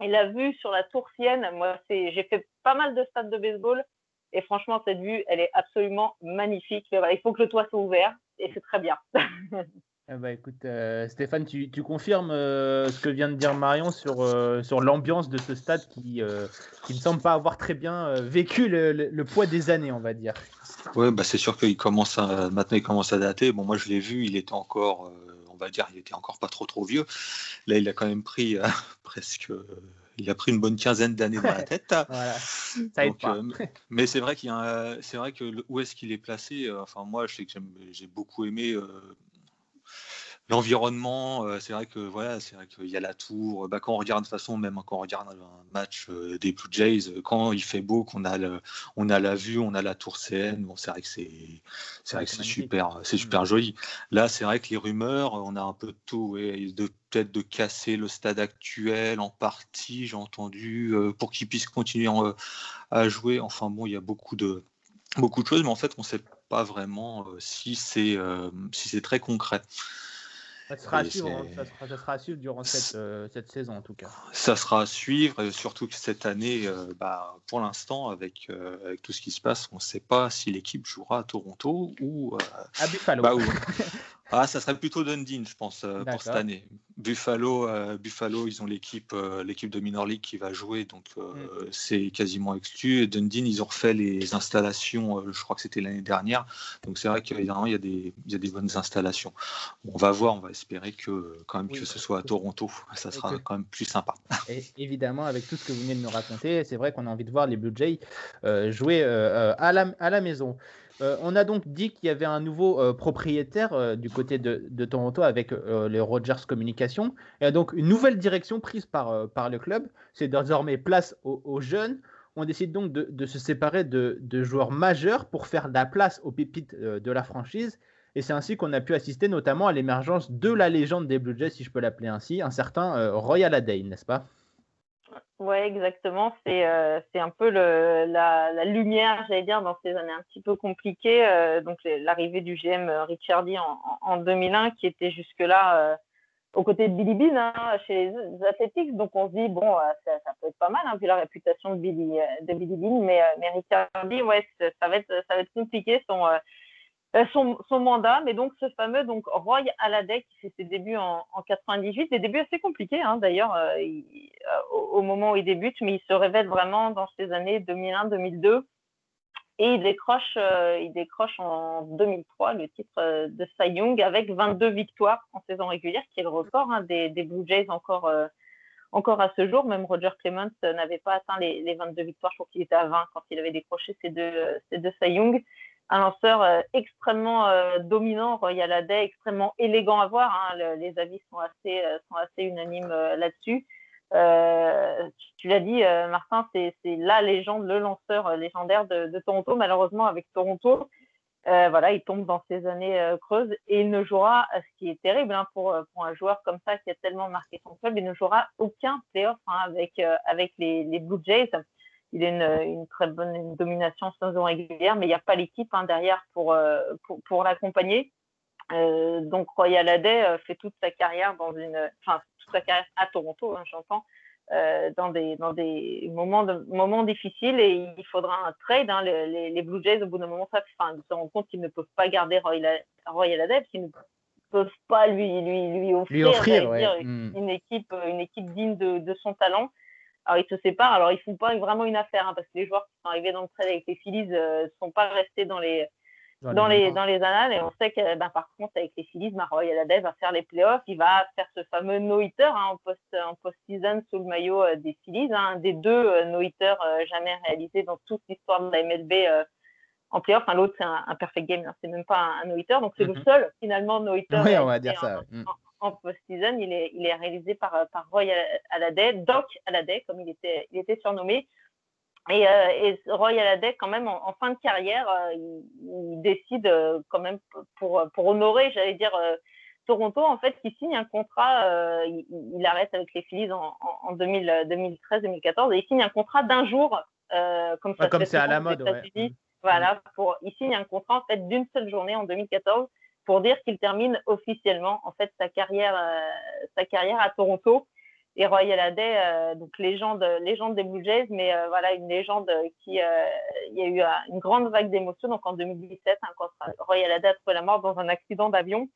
et la vue sur la tour Sienne, moi j'ai fait pas mal de stades de baseball et franchement cette vue, elle est absolument magnifique. Il faut que le toit soit ouvert et c'est très bien. *laughs* Eh bah, écoute, euh, Stéphane, tu, tu confirmes euh, ce que vient de dire Marion sur, euh, sur l'ambiance de ce stade qui, qui ne semble pas avoir très bien vécu le, le, le, poids des années, on va dire. Oui, bah c'est sûr qu'il commence à, maintenant il commence à dater. Bon, moi je l'ai vu, il était encore, on va dire, il était encore pas trop trop vieux. Là, il a quand même pris *laughs* presque il a pris une bonne quinzaine d'années dans la *laughs* tête. voilà. Ça Donc, euh, *laughs* mais c'est vrai qu'il y a, c'est vrai que où est-ce qu'il est placé Enfin, moi, je sais que j'ai beaucoup aimé euh, l'environnement, euh, c'est vrai que voilà, c'est vrai qu'il y a la tour. Bah, quand on regarde de toute façon, même quand on regarde un match euh, des Blue Jays, euh, quand il fait beau, qu'on a le, on a la vue, on a la tour CN. Bon, c'est vrai que c'est, c'est vrai que c'est super, c'est super mmh. joli. Là, c'est vrai que les rumeurs, on a un peu de tout, et de peut-être de casser le stade actuel en partie, j'ai entendu, pour qu'il puisse continuer en, à jouer. Enfin bon, il y a beaucoup de beaucoup de choses, mais en fait, on ne sait pas vraiment si c'est si c'est très concret. Ça sera, à suivre, hein. ça, sera, ça sera, à suivre, durant cette, euh, cette, saison en tout cas. Ça sera à suivre, surtout que cette année, euh, bah, pour l'instant, avec, euh, avec, tout ce qui se passe, on ne sait pas si l'équipe jouera à Toronto ou à Buffalo. Bah, ou... *laughs* ah, ça serait plutôt Dundee, je pense, pour cette année. Buffalo, Buffalo ils ont l'équipe l'équipe de Minor League qui va jouer, donc mm. c'est quasiment exclu. Et Dundee, ils ont refait les installations, je crois que c'était l'année dernière. Donc c'est vrai qu'évidemment, il y, a des, il y a des bonnes installations. On va voir, on va espérer que quand même oui, que ce soit à Toronto, *laughs* ça sera que... quand même plus sympa. *laughs* Et évidemment, avec tout ce que vous venez de nous raconter, c'est vrai qu'on a envie de voir les Blue Jays euh, jouer euh, à, la, à la maison. Euh, on a donc dit qu'il y avait un nouveau euh, propriétaire euh, du côté de, Toronto avec les Rogers Communication. Et donc une nouvelle direction prise par, par le club. C'est désormais place aux, jeunes. On décide donc de, se séparer de, de, joueurs majeurs pour faire de la place aux pépites de la franchise. Et c'est ainsi qu'on a pu assister notamment à l'émergence de la légende des Blue Jays, si je peux l'appeler ainsi, un certain Royal Halladay, n'est-ce pas? Oui, exactement. C'est euh, un peu la, lumière, j'allais dire, dans ces années un petit peu compliquées. Euh, donc l'arrivée du GM euh, Richardy en, en, 2001, qui était jusque-là euh, aux côtés de Billy Bean hein, chez les Athletics. Donc on se dit, bon, ça, peut être pas mal, hein, vu la réputation de Billy, de Billy Bean. Mais, mais Richardy, ouais, ça va, être, ça va être compliqué. Son, son, son, mandat, mais donc ce fameux donc Roy Halladay qui fait ses débuts en, en 98, des débuts assez compliqués hein, d'ailleurs euh, euh, au, moment où il débute, mais il se révèle vraiment dans ces années 2001-2002 et il décroche, euh, il décroche en 2003 le titre euh, de Cy Young avec 22 victoires en saison régulière, qui est le record hein, des, des, Blue Jays encore encore à ce jour. Même Roger Clemens n'avait pas atteint les, les, 22 victoires, je crois qu'il était à 20 quand il avait décroché ces deux, ces deux Cy Young un lanceur euh, extrêmement euh, dominant, Royal Haday, extrêmement élégant à voir. Hein, le, les avis sont assez, euh, sont assez unanimes là-dessus. Tu l'as dit, Martin, c'est la légende, le lanceur légendaire de, Toronto. Malheureusement, avec Toronto, voilà, il tombe dans ces années creuses et il ne jouera, ce qui est terrible hein, pour, pour un joueur comme ça qui a tellement marqué son club, il ne jouera aucun playoff hein, avec, avec les, les, Blue Jays. Il a une, une très bonne domination saison régulière, mais il n'y a pas l'équipe hein, derrière pour, pour, pour l'accompagner. Euh, donc Royal Aday euh, fait toute sa carrière dans une, enfin toute sa carrière à Toronto, hein, j'entends, euh, dans des dans des moments de, moments difficiles et il faudra un trade. Hein, les, les, Blue Jays au bout d'un moment, ça, enfin, se rendent compte qu'ils ne peuvent pas garder Royal, Royal Aday parce qu'ils ne peuvent pas lui lui lui offrir, offrir hmm. une équipe une équipe digne de, de, son talent. Alors ils se séparent. Alors ils font pas vraiment une affaire hein, parce que les joueurs qui sont arrivés dans le trade avec les Phillies ne sont pas restés dans les dans, les, dans les annales. Et on sait que, ben, par contre, avec les Phillies, Maroy Aladez va faire les playoffs. Il va faire ce fameux no-hitter hein, en post-season post sous le maillot euh, des Phillies, hein, des deux euh, no-hitters euh, jamais réalisés dans toute l'histoire de la MLB en playoff. Enfin, L'autre, c'est un, perfect game, hein, c'est même pas un, no-hitter. Donc, c'est le mhm. seul, finalement, no-hitter oui, on va dire ça. Mm. en, post-season. Il est, il est réalisé par, par Roy Aladez, Doc Aladez, comme il était, il était surnommé. Et, euh, et Roy Halladay, quand même, en, fin de carrière, euh, il, décide euh, quand même pour, pour honorer, j'allais dire, Toronto, en fait, qui signe un contrat, il, arrête avec les Phillies en, en 2013-2014, et il signe un contrat d'un jour, comme ça comme c'est à la mode, ouais. Voilà, pour, il signe un contrat en fait d'une seule journée en 2014 pour dire qu'il termine officiellement en fait sa carrière, sa carrière à Toronto et Royal Aday, euh, donc légende, légende des Blue Jays, mais euh, voilà une légende qui, euh, il y a eu une grande vague d'émotions. Donc en 2017, hein, quand Royal Aday a trouvé la mort dans un accident d'avion,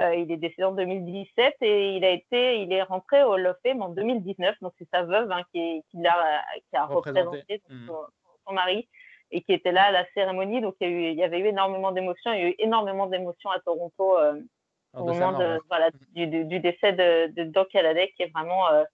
il est décédé en 2017 et il a été, il est rentré au Hall of Fame en 2019. Donc c'est sa veuve hein, qui, qui, a, qui a représenté mmh. son, mari et qui était là à la cérémonie. Donc il y, a eu, il y avait eu énormément d'émotions. Il y a eu énormément d'émotions à Toronto au moment de, voilà, du, du, décès de, de Doc Halladay, qui est vraiment euh,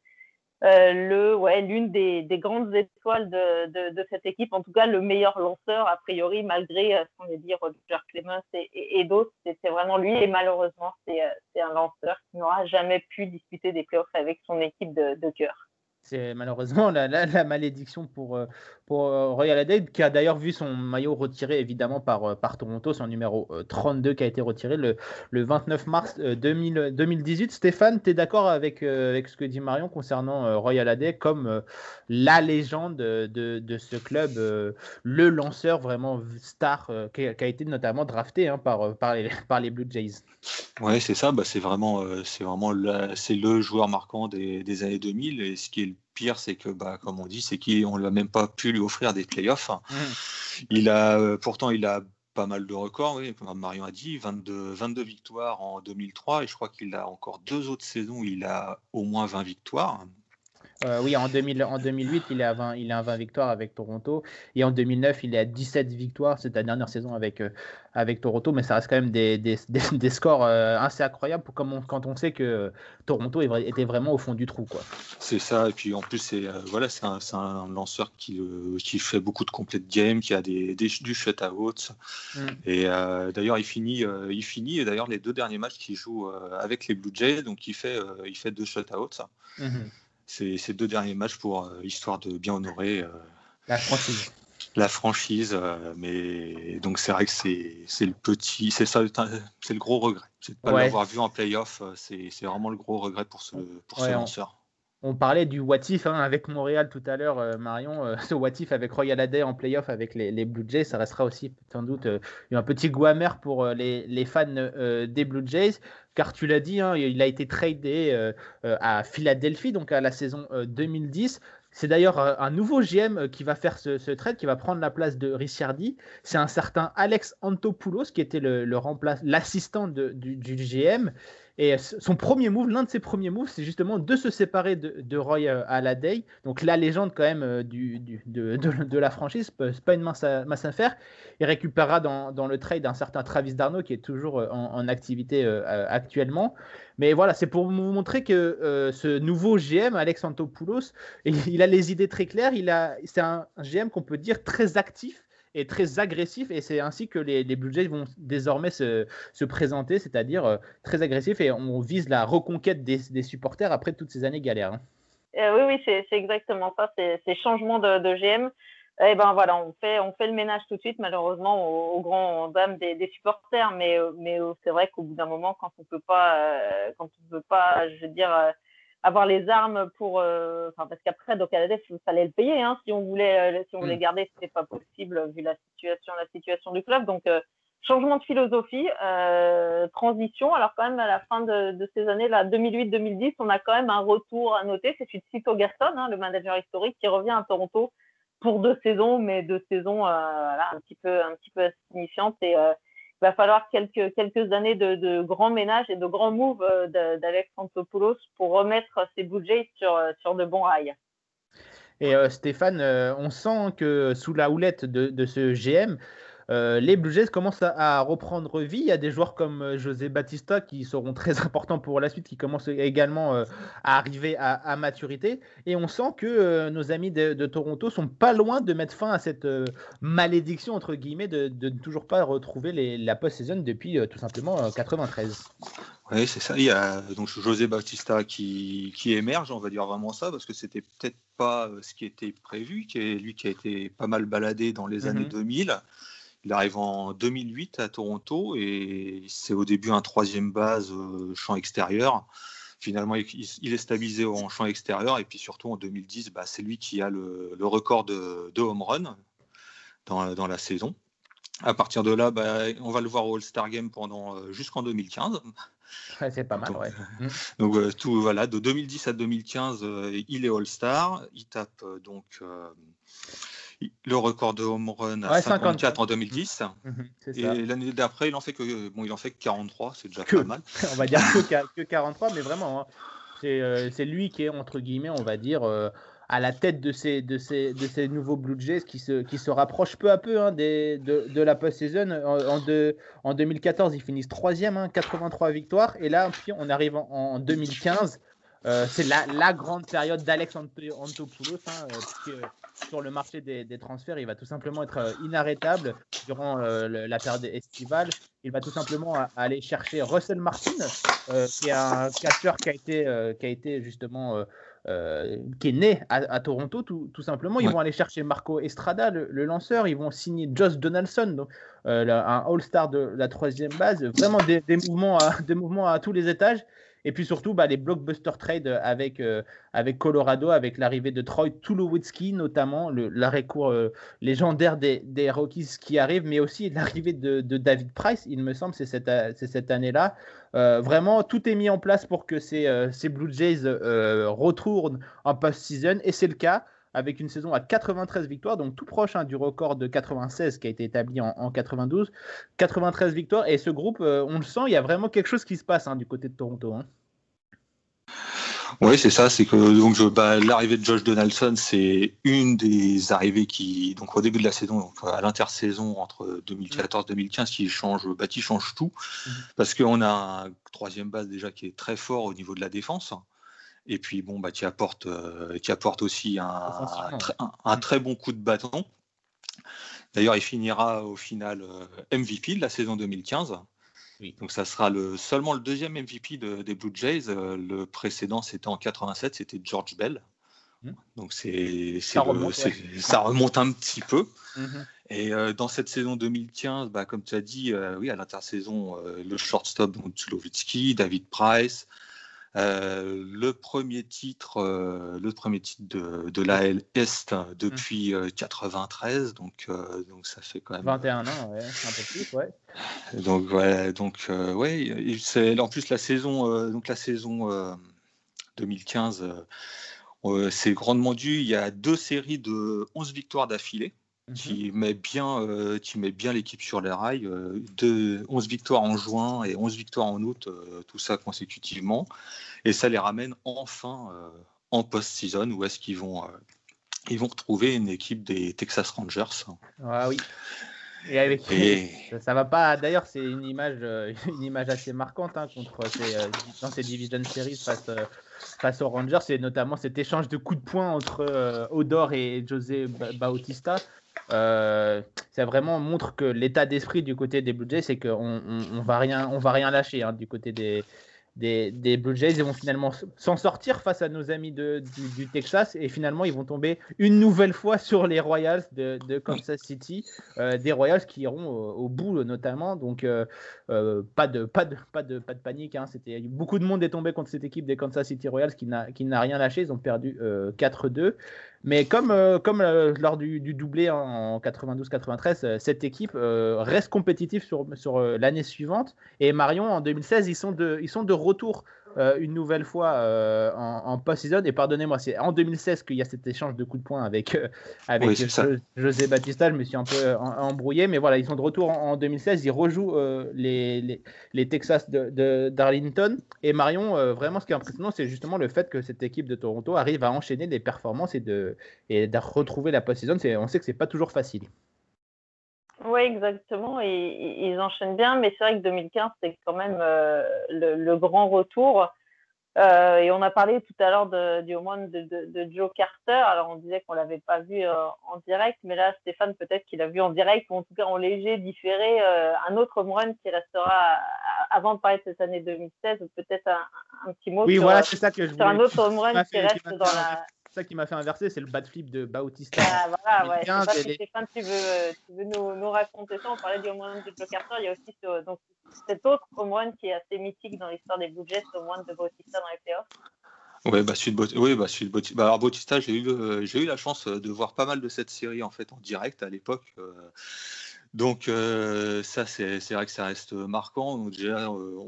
euh, le, ouais, l'une des, des, grandes étoiles de, cette équipe, en tout cas le meilleur lanceur, a priori, malgré euh, ce qu'on a dit, Roger Clemens et, et, d'autres, c'est vraiment lui, et malheureusement, c'est, c'est un lanceur qui n'aura jamais pu disputer des playoffs avec son équipe de, de cœur. C'est malheureusement *laughs* la, la, malédiction pour, euh, pour euh, Royal Adelaide, qui a d'ailleurs vu son maillot retiré évidemment par, euh, par Toronto, son numéro 32 qui a été retiré le, le 29 mars 2000, 2018. Stéphane, tu es d'accord avec, avec ce que dit Marion concernant Royal Adelaide comme la légende de, de ce club, le lanceur vraiment star qui, a été notamment drafté hein, par, par, les, *laughs* par les Blue Jays? Ouais, c'est ça, bah, c'est vraiment, vraiment c'est le joueur marquant des, des années 2000 et ce qui est pire, c'est que, bah, comme on dit, c'est qu'on ne lui a même pas pu lui offrir des playoffs. Mmh. Il a, euh, pourtant, il a pas mal de records, oui, comme Marion a dit, 22, 22 victoires en 2003, et je crois qu'il a encore deux autres saisons, il a au moins 20 victoires. Euh, oui, en, 2000, en 2008, il est, à 20, il est à 20 victoires avec Toronto. Et en 2009, il est à 17 victoires. C'est la dernière saison avec, euh, avec Toronto. Mais ça reste quand même des, des, *laughs* des, scores euh, assez incroyables pour, comme quand on sait que Toronto était vraiment au fond du trou. C'est ça. Et puis en plus, c'est voilà, c'est un, un, lanceur qui, qui fait beaucoup de complete game, qui a des, des du shutout. Mm. Et d'ailleurs, il finit, il finit d'ailleurs les deux derniers matchs qu'il joue avec les Blue Jays. Donc il fait, il fait deux shutouts. Mm ces, deux derniers matchs pour euh, histoire de bien honorer euh, la franchise. La franchise, euh, mais donc c'est vrai que c'est le petit, c'est ça, c'est le gros regret. C'est de pas l'avoir vu en playoff, c'est vraiment le gros regret pour ce, pour ce lanceur. On parlait du what if hein, avec Montréal tout à l'heure, Marion. *laughs* ce what if avec Royal Aday en playoff avec les, Blue Jays, ça restera aussi sans doute un petit goût amer pour les, fans des Blue Jays car tu l'as dit, hein, il a été tradé euh, euh, à Philadelphie, donc à la saison 2010. Euh, C'est d'ailleurs un nouveau GM qui va faire ce, trade, qui va prendre la place de Ricciardi. C'est un certain Alex Antopoulos qui était le, l'assistant du, du, GM. Et son premier move, l'un de ses premiers moves, c'est justement de se séparer de, Roy Halladay, donc la légende quand même du, *laughs* de, de, la franchise, c'est pas une mince, affaire. Il récupérera dans, dans le trade un certain Travis Darno qui est toujours en, activité actuellement. Mais voilà, c'est pour vous montrer que euh, ce nouveau GM, Alex Antopoulos, il, a les idées très claires. Il a, c'est un, GM qu'on peut dire très actif et très agressif. Et c'est ainsi que les, Blue Jays vont désormais se, se présenter, c'est-à-dire euh, très agressif. Et on vise la reconquête des, supporters après toutes ces années galères. Hein. Euh, oui, oui, c'est, exactement ça. C'est, changement de, GM. Eh ben voilà, on fait, on fait le ménage tout de suite, malheureusement, aux, grands dames des, des, supporters. Mais, mais c'est vrai qu'au bout d'un moment, quand on peut pas, quand on peut pas, je veux dire, avoir les armes pour, enfin parce qu'après Docalades, il fallait le payer, hein, si on voulait, si on voulait mm. garder, c'était pas possible vu la situation, la situation du club. Donc changement de philosophie, euh, transition. Alors quand même à la fin de, ces années là, 2008-2010, on a quand même un retour à noter. C'est Cito Gaston, hein, le manager historique, qui revient à Toronto pour deux saisons, mais deux saisons euh, un petit peu un petit peu insignifiantes. Et euh, il va falloir quelques quelques années de, grands ménages et de grands moves d'Alex Antopoulos pour remettre ses budgets sur sur de bons rails. Et Stéphane, on sent que sous la houlette de ce GM, euh, les Blue Jays commencent à, reprendre vie. Il y a des joueurs comme euh, José Batista qui seront très *laughs* importants pour la suite, qui commencent également euh, à arriver à, maturité. Et on sent que nos amis de, de, Toronto sont pas loin de mettre fin à cette malédiction, entre guillemets, de, ne toujours pas retrouver la post-saison depuis tout simplement 93. Oui, c'est ça. Il y a donc José Batista qui, émerge, on va dire vraiment ça, parce que c'était peut-être pas ce qui était prévu, qui est lui qui a été pas mal baladé dans les années 2000. Il arrive en 2008 à Toronto et c'est au début un troisième base euh, champ extérieur. Finalement, il, est stabilisé en champ extérieur et puis surtout en 2010, bah, c'est lui qui a le, record de, home run dans, la saison. À partir de là, bah, on va le voir au All-Star Game pendant euh, jusqu'en 2015. c'est pas mal, ouais. donc euh, tout voilà, de 2010 à 2015, il est All-Star. Il tape donc le record de home run à 54 en 2010. Mhm, et l'année d'après, il en fait que bon, il en fait 43, c'est déjà pas mal. *laughs* on va dire que, *laughs* 43, mais vraiment, hein, euh, c'est lui qui est entre guillemets, on va dire. Euh, à la tête de ces, de ces, de ces nouveaux Blue Jays qui se, qui se rapprochent peu à peu hein, des, de, de, la post-saison. En, en, 2014, ils finissent troisième, hein, 83 victoires. Et là, on arrive en, en 2015. Euh, c'est la, la, grande période d'Alex Antopoulos, hein, sur le marché des, transferts, il va tout simplement être euh, inarrêtable durant euh, la période estivale. Il va tout simplement aller chercher Russell Martin, euh, qui est un catcheur qui a été, qui a été justement qui est né à, Toronto, tout, simplement. Ils vont aller chercher Marco Estrada, le, lanceur. Ils vont signer Josh Donaldson, donc, un All-Star de la troisième base. Vraiment des, mouvements des mouvements à tous les étages. Et puis surtout, bah, les blockbuster trades avec, euh, avec Colorado, avec l'arrivée de Troy Tulowitzki, notamment, l'arrêt-court euh, légendaire des, des, Rockies qui arrive, mais aussi l'arrivée de, de, David Price, il me semble, c'est cette, cette année-là. Euh, vraiment, tout est mis en place pour que ces, ces Blue Jays retournent en post-season, et c'est le cas avec une saison à 93 victoires, donc tout proche hein, du record de 96 qui a été établi en, 92. 93 victoires, et ce groupe, euh, on le sent, il y a vraiment quelque chose qui se passe hein, du côté de Toronto. Hein. Oui, c'est ça. C'est que donc bah, l'arrivée de Josh Donaldson, c'est une des arrivées qui, donc au début de la saison, donc à l'intersaison entre 2014-2015, qui change, bah, qui change tout, mm-hmm. parce qu'on a un troisième base déjà qui est très fort au niveau de la défense. Et puis, bon, bah, tu apportes, euh, apportes aussi un, un, très bon coup de bâton. D'ailleurs, il finira au final euh, MVP de la saison 2015. Donc, ça sera le, seulement le deuxième MVP des Blue Jays. Euh, le précédent, c'était en 87, c'était George Bell. Mmh. Donc, c'est, ça, remonte, un petit peu. Mmh Et dans cette saison 2015, bah, comme tu as dit, oui, à l'intersaison, le shortstop, donc Tulowitzki, David Price, euh, le premier titre, euh, le premier titre de, de l'AL Est depuis 93, mmh. euh, donc ça fait quand même 21 ans, ouais, un peu plus, ouais. Donc voilà, donc ouais, c'est en plus la saison, donc la saison 2015, c'est grandement dû. Il y a deux séries de 11 victoires d'affilée. Qui met bien, qui met bien l'équipe sur les rails. De 11 victoires en juin et 11 victoires en août, tout ça consécutivement. Et ça les ramène enfin en post-season où est-ce qu'ils vont, ils vont retrouver une équipe des Texas Rangers. Ah oui. Et avec *laughs* Ça, va pas. D'ailleurs, c'est une image, *laughs* une image assez marquante hein, contre ces, dans ces division series face, face aux Rangers. C'est notamment cet échange de coups de poing entre Odor et José Bautista. Euh, ça vraiment montre que l'état d'esprit du côté des Blue Jays, c'est qu'on on, va rien, on va rien lâcher hein, du côté des, des, Blue Jays. Ils vont finalement s'en sortir face à nos amis de, du, Texas et finalement ils vont tomber une nouvelle fois sur les Royals de, Kansas City, euh, des Royals qui iront au, bout notamment. Donc euh, euh, pas, de, pas, de, pas, de, pas de panique. Hein. C'était, beaucoup de monde est tombé contre cette équipe des Kansas City Royals qui n'a, qui n'a rien lâché. Ils ont perdu 4-2. Mais comme, comme lors du, doublé en 92-93, cette équipe reste compétitive sur, sur l'année suivante. Et Marion, en 2016, ils sont de, ils sont de retour euh, une nouvelle fois euh, en, post-season. Et pardonnez-moi, c'est en 2016 qu'il y a cet échange de coups de poing avec, euh, avec José Batista. Je me suis un peu embrouillé, mais voilà, ils sont de retour en, 2016. Ils rejouent les, les, les, Texas de, d'Arlington. Et Marion, vraiment, ce qui est impressionnant, c'est justement le fait que cette équipe de Toronto arrive à enchaîner des performances et de, et de retrouver la post-season. On sait que c'est pas toujours facile. Oui, exactement. Et, ils enchaînent bien, mais c'est vrai que 2015, c'est quand même euh, le, grand retour. Euh, et on a parlé tout à l'heure du home de, de, Joe Carter. Alors, on disait qu'on ne l'avait pas vu euh, en direct, mais là, Stéphane, peut-être qu'il a vu en direct, ou en tout cas en léger, différé, un autre home run qui restera, avant de parler de cette année 2016, peut-être un, petit mot oui, sur, voilà, ça que je sur un autre home run qui reste dans la ça qui m'a fait inverser, c'est le bad flip de Bautista. Ah, voilà, ouais. pas si Stéphane, tu veux, tu veux nous, nous, raconter ça. On parlait du home run de Joe Carter. Il y a aussi ce, donc, cet autre home run qui est assez mythique dans l'histoire des Blue Jays, le home run de Bautista dans les playoffs. Ouais, bah, celui de oui, bah, celui de Bautista. Bah, alors, Bautista, j'ai eu, euh, j'ai eu la chance de voir pas mal de cette série en fait en direct à l'époque. Euh, donc euh, ça, c'est vrai que ça reste marquant. Donc, déjà, euh,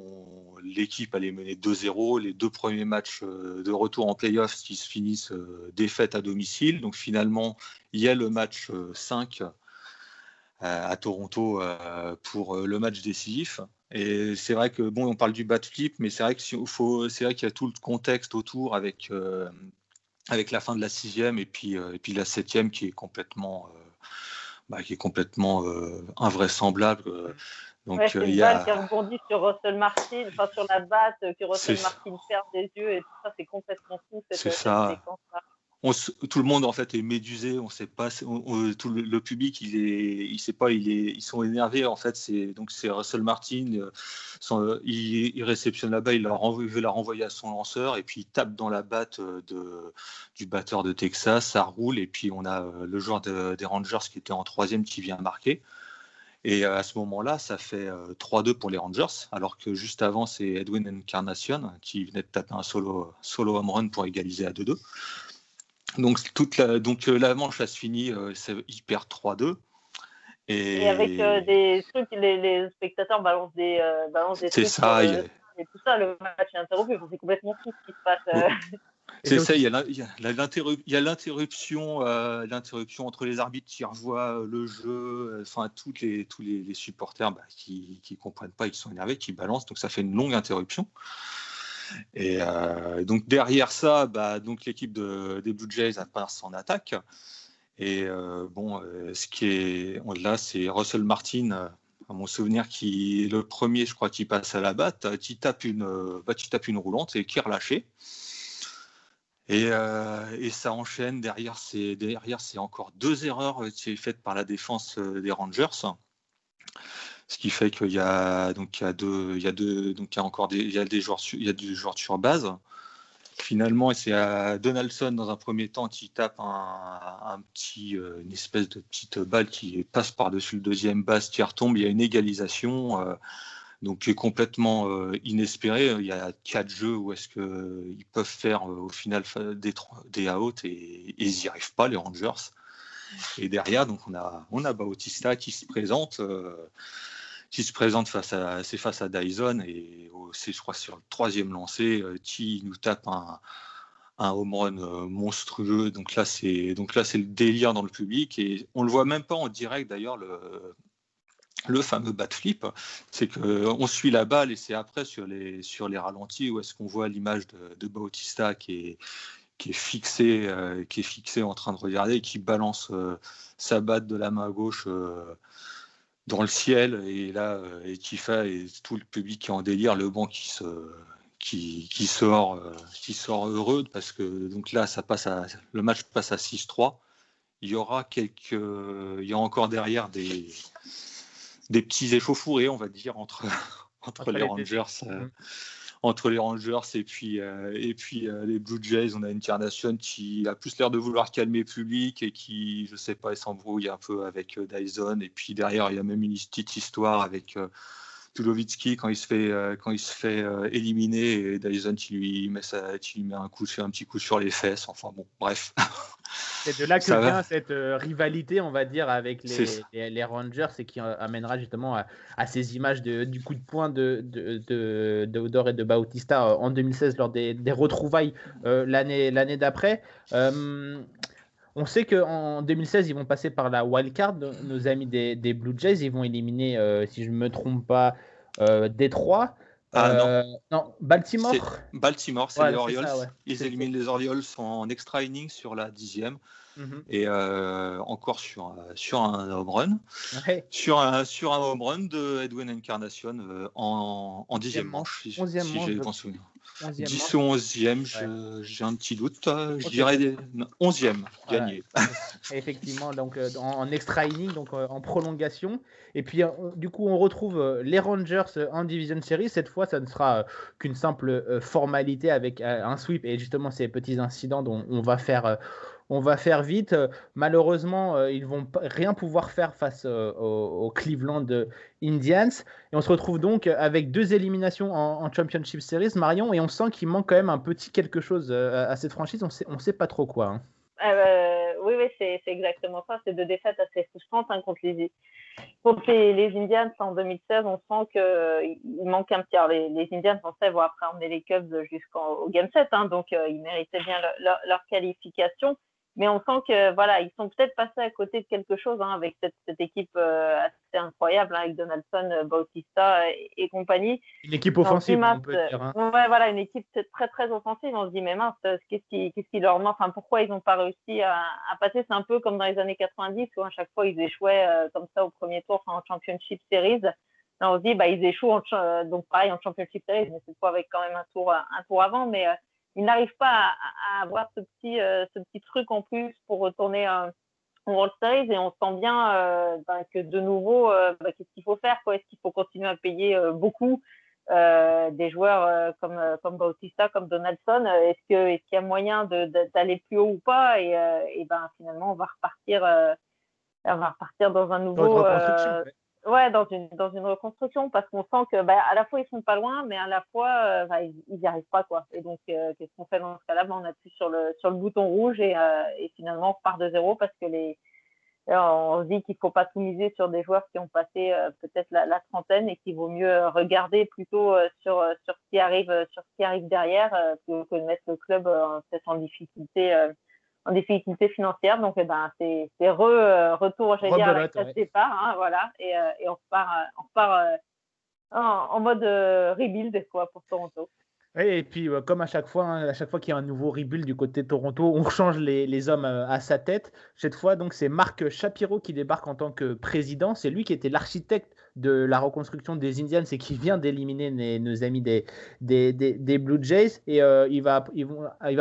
l'équipe allait mener 2-0. Les deux premiers matchs euh, de retour en playoffs qui se finissent défaite à domicile. Donc finalement, il y a le match 5 à Toronto pour le match décisif. Et c'est vrai que bon, on parle du bad flip, mais c'est vrai que faut, c'est vrai qu'il y a tout le contexte autour avec avec la fin de la sixième et puis et puis la septième qui est complètement bah, qui est complètement euh, invraisemblable. Euh. Donc, c'est euh, une balle qui rebondit sur Russell Martin, enfin sur la batte, que Russell Martin perd des yeux et tout ça, c'est complètement fou cette, ça. Tout le monde en fait est médusé, on sait pas, tout le, public il pas, ils sont énervés en fait. C'est donc Russell Martin, il, réceptionne la balle, il, veut la renvoyer à son lanceur et puis il tape dans la batte de, du batteur de Texas, ça roule et puis on a le joueur des Rangers qui était en troisième qui vient marquer. Et à ce moment-là, ça fait 3-2 pour les Rangers, alors que juste avant, c'est Edwin Encarnacion qui venait de taper un solo, solo home run pour égaliser à 2-2. Donc, toute la, donc euh, la manche, elle se finit, euh, il perd 3-2. Et... avec euh, des trucs, les, les, spectateurs balancent des, euh, balancent des C'est ça. Il Et tout ça, le match est interrompu. C'est complètement fou ce qui se passe. C'est ça, il y a l'interruption, l'interruption entre les arbitres qui revoient le jeu, enfin toutes les, tous les, les supporters bah, qui ne comprennent pas, ils sont énervés, qui balancent, donc ça fait une longue interruption. Et euh, donc derrière ça, bah, donc l'équipe des Blue Jays passe en attaque. Et euh, bon, euh, ce qui est là, c'est Russell Martin, à mon souvenir, qui est le premier, je crois, qui passe à la batte, qui tape une, bah, qui tape une roulante et qui est relâché. Et, et, ça enchaîne. Derrière, c'est derrière, c'est encore deux erreurs qui sont faites par la défense des Rangers. Ce qui fait qu'il y a donc il y a deux, il y a deux, donc il y a encore des, il y a des joueurs, il y a des joueurs sur base. Finalement, c'est à Donaldson dans un premier temps qui tape un, petit, euh, une espèce de petite balle qui passe par-dessus le deuxième base qui retombe. Il y a une égalisation. Euh, donc qui est complètement euh, inespéré. Il y a quatre jeux où est-ce qu'ils peuvent faire au final des, des outs et, ils n'y arrivent pas, les Rangers. Et derrière, donc on a, on a Bautista qui se présente qui se présente face à, c'est face à Dyson et c'est, je crois, sur le troisième lancé, euh, qui nous tape un, un home run euh, monstrueux. Donc là, c'est donc là, c'est le délire dans le public et on le voit même pas en direct d'ailleurs le le fameux bat flip, c'est qu'on suit la balle et c'est après sur les, sur les ralentis où est-ce qu'on voit l'image de, de, Bautista qui est, qui est fixé, euh, qui est fixé en train de regarder et qui balance sa batte de la main gauche dans le ciel et là euh, et Tifa et tout le public qui est en délire, le banc qui se qui, qui sort euh, qui sort heureux parce que donc là ça passe à le match passe à 6-3. Il y aura quelques il y a encore derrière des des petits échauffourés on va dire entre *laughs* entre, les, Rangers euh, entre les Rangers et puis, et puis les Blue Jays, on a une qui a plus l'air de vouloir calmer le public et qui, je sais pas, s'embrouille un peu avec Dyson. Et puis derrière, il y a même une petite histoire avec Tulowitzki quand il se fait, euh, quand il se fait euh, éliminer et Dyson qui lui met, sa, qui lui met un, coup, un petit coup sur les fesses. Enfin bon, bref. *laughs* C'est de là que vient cette euh, rivalité, on va dire, avec les, les, Rangers et qui amènera justement à, ces images de, du coup de poing de, de, de, et de Bautista en 2016 lors des, des retrouvailles l'année d'après. On sait qu'en 2016, ils vont passer par la wildcard, nos amis des, Blue Jays. Ils vont éliminer, euh, si je ne me trompe pas, euh, Détroit. Ah, euh, non. Baltimore. Baltimore, c'est les Orioles. Ils éliminent les Orioles en extra inning sur la dixième. Mhm. Et encore sur, sur un home run. Sur, un, sur un home run de Edwin Encarnation en, en dixième manche, si, j'ai bon souvenir. 10 ou 11e, j'ai un petit doute. Euh, je dirais 11e gagné. Effectivement, donc euh, en, extra inning, donc euh, en prolongation. Et puis, du coup, on retrouve les Rangers en Division Series. Cette fois, ça ne sera qu'une simple formalité avec un sweep et justement ces petits incidents dont on va faire on va faire vite. Malheureusement, euh, ils vont rien pouvoir faire face euh, aux, Cleveland Indians. Et on se retrouve donc avec deux éliminations en, Championship Series, Marion, et on sent qu'il manque quand même un petit quelque chose euh, à cette franchise. On sait, ne sait pas trop quoi. Hein. oui, oui c'est exactement ça. C'est deux défaites assez frustrantes hein, contre les, les, Indians en 2016. On sent qu'il manque un petit. Alors, les, les Indians, on sait, vont après emmener les Cubs jusqu'au Game 7, hein, donc ils méritaient bien leur qualification mais on sent que voilà, ils sont peut-être passés à côté de quelque chose hein, avec cette, cette équipe euh, assez incroyable hein, avec Donaldson, euh, Bautista et, compagnie. Une équipe offensive, on peut dire. Hein. Ouais, voilà, une équipe très très offensive. On se dit mais mince, qu'est-ce qui, qu'est-ce qui leur manque? Enfin, pourquoi ils n'ont pas réussi à, à passer? C'est un peu comme dans les années 90 où à chaque fois ils échouaient euh, comme ça au premier tour en Championship Series. Là, on se dit bah ils échouent en, donc pareil en Championship Series, mais cette fois avec quand même un tour un tour avant, mais il n'arrive pas à, avoir ce petit, euh, ce petit truc en plus pour retourner en World Series et on sent bien euh, ben, que de nouveau, euh, ben, qu'est-ce qu'il faut faire Est-ce qu'il faut continuer à payer beaucoup des joueurs comme, comme Bautista, comme Donaldson? Est-ce qu'il est y a moyen d'aller plus haut ou pas? Et, et, ben, finalement, on va repartir, on va repartir dans un nouveau ouais, dans une, dans une reconstruction parce qu'on sent que bah, à la fois ils sont pas loin, mais à la fois euh, bah, ils n'y arrivent pas quoi. Et donc euh, qu'est-ce qu'on fait dans ce cas-là? Bah, On appuie sur le sur le bouton rouge et, euh, et finalement on repart de zéro parce que les on se dit qu'il faut pas tout miser sur des joueurs qui ont passé peut-être la, la, trentaine et qu'il vaut mieux regarder plutôt sur sur ce qui arrive sur ce qui arrive derrière que, que de mettre le club peut-être en difficulté en difficulté financière. Donc, eh ben, c'est re, euh, retour, j'allais dire, avec ouais. départ. Hein, voilà, et, euh, et, on repart, euh, on repart en, en, mode rebuild quoi, pour Toronto. Et puis, comme à chaque fois, hein, à chaque fois qu'il y a un nouveau rebuild du côté de Toronto, on change les, les hommes à sa tête. Cette fois, donc, c'est Marc Shapiro qui débarque en tant que président. C'est lui qui était l'architecte de la reconstruction des Indians et qui vient d'éliminer nos amis des, des, des, Blue Jays. Et euh, il, va,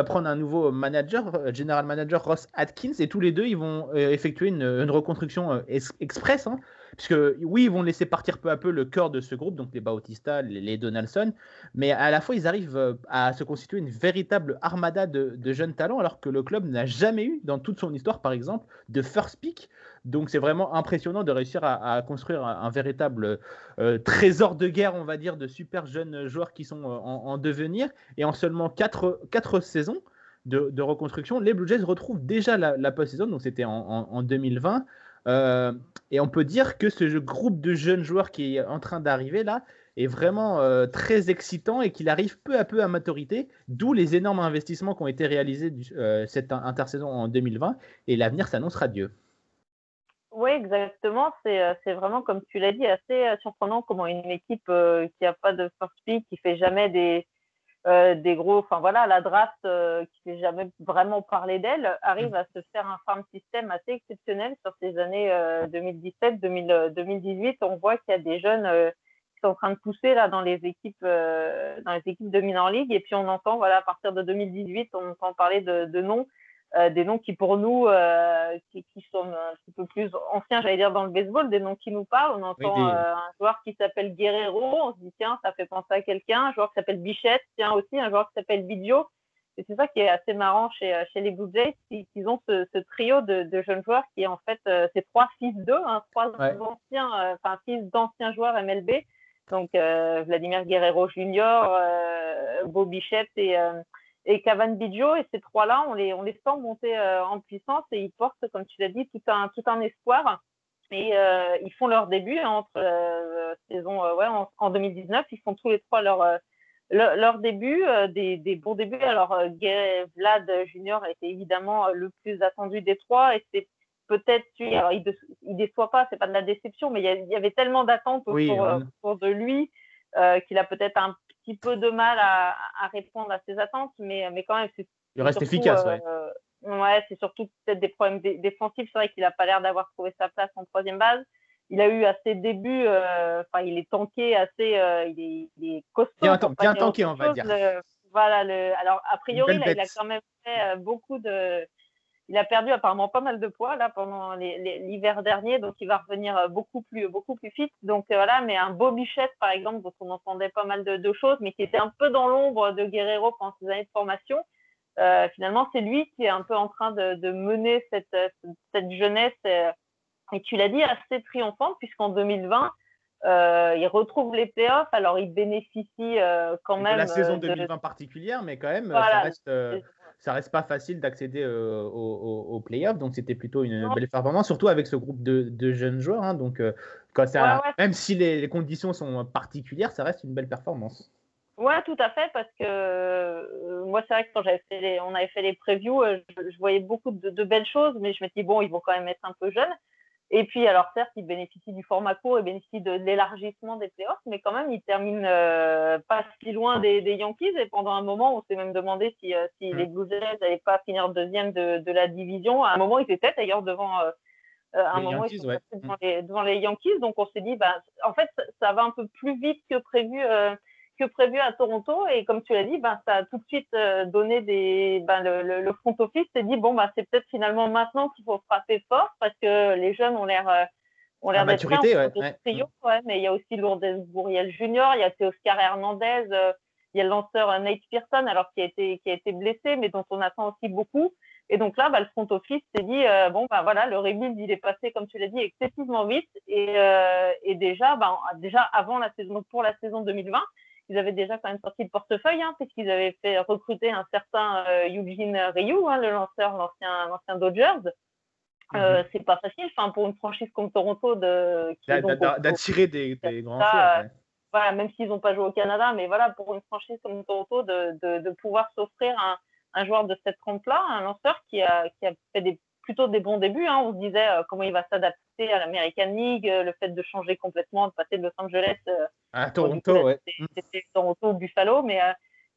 prendre un nouveau manager, euh, general manager Ross Atkins, et tous les deux, ils vont euh, effectuer une, reconstruction express. Hein, puisque oui, ils vont laisser partir peu à peu le cœur de ce groupe, donc les Bautista, les, Donaldson, mais à la fois ils arrivent à se constituer une véritable armada de, jeunes talents, alors que le club n'a jamais eu, dans toute son histoire par exemple, de first pick donc c'est vraiment impressionnant de réussir à, construire un, véritable euh, trésor de guerre, on va dire, de super jeunes joueurs qui sont euh, en, devenir. Et en seulement 4, saisons de, reconstruction, les Blue Jays retrouvent déjà la, post-saison, donc c'était en, 2020. Euh, et on peut dire que ce groupe de jeunes joueurs qui est en train d'arriver là est vraiment très excitant et qu'il arrive peu à peu à maturité, d'où les énormes investissements qui ont été réalisés cette intersaison en 2020 et l'avenir s'annonce radieux. Oui, exactement. C'est, euh, vraiment, comme tu l'as dit, assez euh, surprenant comment une équipe euh, qui n'a pas de first pick, qui fait jamais des, des gros, enfin voilà, la draft qui fait jamais vraiment parler d'elle, arrive à se faire un farm system assez exceptionnel sur ces années 2017, 2018. On voit qu'il y a des jeunes qui sont en train de pousser là dans les équipes, dans les équipes de Minor League. Et puis on entend, voilà, à partir de 2018, on entend parler de, de noms des noms qui pour nous, qui, qui, sont un petit peu plus anciens, j'allais dire dans le baseball, des noms qui nous parlent. On entend un joueur qui s'appelle Guerrero, on se dit tiens, ça fait penser à quelqu'un. Un joueur qui s'appelle Bichette, tiens aussi, un joueur qui s'appelle Bidio. Et c'est ça qui est assez marrant chez, chez les Blue Jays, qu'ils ont ce, ce trio de, de, jeunes joueurs qui est en fait, c'est trois fils d'eux, hein, trois anciens, enfin fils d'anciens joueurs MLB. Donc Vladimir Guerrero Junior, Bobby Bichette et et Cavan Biggio. Et ces trois-là, on les, on les sent monter euh, en puissance et ils portent, comme tu l'as dit, tout un, tout un espoir. Et euh, ils font leur début entre euh, saison, ouais, en, 2019. Ils font tous les trois leur, leur, leur début, des, des, bons débuts. Alors, Vlad Junior été évidemment le plus attendu des trois et c'est peut-être, alors il, il déçoit pas, c'est pas de la déception, mais il y, avait tellement d'attentes autour, de lui qu'il a peut-être un petit peu de mal à, à, répondre à ses attentes, mais, mais quand même, c'est. Il reste efficace, ouais. Euh, ouais, c'est surtout peut-être des problèmes défensifs. C'est vrai qu'il n'a pas l'air d'avoir trouvé sa place en troisième base. Il a eu à ses débuts, euh, enfin, il est tanké assez, euh, il, est, il, est, costaud. Bien, bien tanké, on va dire. voilà, le, alors, a priori, là, il a quand même fait beaucoup de il a perdu apparemment pas mal de poids là pendant l'hiver dernier, donc il va revenir euh, beaucoup plus beaucoup plus fit. Donc euh, voilà, mais un beau Bichette par exemple, dont on entendait pas mal de, choses, mais qui était un peu dans l'ombre de Guerrero pendant ses années de formation. Euh, finalement, c'est lui qui est un peu en train de, mener cette, cette jeunesse, et tu l'as dit, assez triomphante, puisqu'en 2020, il retrouve les playoffs. Alors, il bénéficie quand même. De la saison 2020 particulière, mais quand même, ça reste ça reste pas facile d'accéder euh, aux, aux, playoffs. Donc c'était plutôt une belle performance, surtout avec ce groupe de, jeunes joueurs. Hein. donc euh, quand ça, même si les, conditions sont particulières, ça reste une belle performance. Ouais, tout à fait, parce que euh, moi, c'est vrai que quand j'avais fait les, on avait fait les previews, je, voyais beaucoup de, de, belles choses, mais je me dis bon, ils vont quand même être un peu jeunes. Et puis, alors certes, il bénéficie du format court et bénéficie de, l'élargissement des playoffs, mais quand même, il termine euh, pas si loin des, Yankees. Et pendant un moment, on s'est même demandé si, euh, si mm. les Blue Jays n'allaient pas finir deuxième de, de, la division. À un moment, ils étaient d'ailleurs devant. Euh, un moment, Yankees, ils étaient devant, les, devant, les, Yankees. Donc, on s'est dit, bah, en fait, ça va un peu plus vite que prévu que prévu à Toronto. Et comme tu l'as dit, ben, ça a tout de suite euh, donné des. Ben, le, le, front office s'est dit bon, ben, c'est peut-être finalement maintenant qu'il faut frapper fort parce que les jeunes ont l'air. Euh, ont l'air d'être maturité, ouais, ouais. mais il y a aussi Lourdes Bourriel Junior, il y a Oscar Hernandez, euh, il y a le lanceur Nate Pearson, alors qui a été qui a été blessé, mais dont on attend aussi beaucoup. Et donc là, bah, le front office s'est dit bon ben voilà, le rebuild il est passé comme tu l'as dit excessivement vite et, et déjà ben, déjà avant la saison pour la saison 2020, ils avaient déjà quand même sorti le portefeuille, hein, puisqu'ils avaient fait recruter un certain euh, Eugene Ryu, hein, le lanceur, l'ancien, Dodgers. Euh, mhm. c'est pas facile, enfin pour une franchise comme Toronto de d'attirer des, des, grands joueurs. Voilà, même s'ils n'ont pas joué au Canada, mais voilà pour une franchise comme Toronto de, de, de pouvoir s'offrir un, un, joueur de cette trempe-là, un lanceur qui a, qui a fait des plutôt des bons débuts. Hein. On se disait euh, comment il va s'adapter à l'American League, euh, le fait de changer complètement, de passer de Los Angeles euh, à Toronto, ouais. C'était Toronto, Buffalo, mais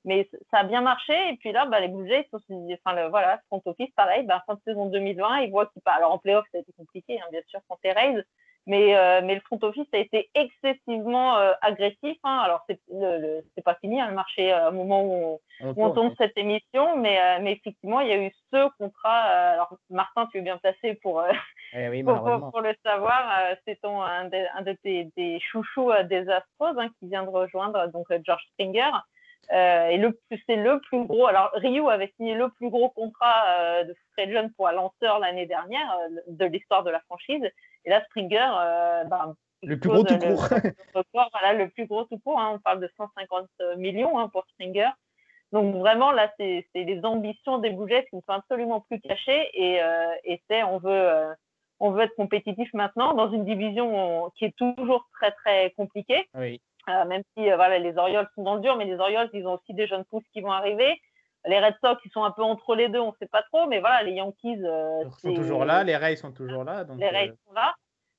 mais ça a bien marché. Et puis là, bah, les Blue Jays, enfin le, voilà, front office, pareil, bah, fin de saison 2020, ils voient qu'ils Alors en playoff, ça a été compliqué, hein, bien sûr, contre les Rays, mais, euh, mais le front office a été excessivement euh, agressif. Hein. Alors, c'est, le, c'est pas fini, hein, le marché, euh, au moment où on, on tourne cette émission, mais, mais effectivement, il y a eu ce contrat. alors, Martin, tu es bien placé pour, eh *laughs* pour, pour, le savoir. c'est ton, un, de, un de tes des chouchous des Astros hein, qui vient de rejoindre donc George Springer. Euh, et le c'est le plus gros. Alors Ryu avait signé le plus gros contrat euh, de Fred John pour un lanceur l'année dernière euh, de l'histoire de la franchise. Et là Springer, bah, le plus gros tout court. Le, voilà, le plus gros tout court. Hein, on parle de 150 millions hein, pour Springer. Donc vraiment là, c'est les ambitions des Blue qui ne sont absolument plus cachées et, et c'est on veut on veut être compétitif maintenant dans une division qui est toujours très très compliquée. Oui. Euh, même si euh, voilà, les Orioles sont dans le dur, mais les Orioles, ils ont aussi des jeunes pousses qui vont arriver. Les Red Sox, ils sont un peu entre les deux, on ne sait pas trop, mais voilà, les Yankees euh, sont toujours là, les Rays sont toujours là. les Rays sont là.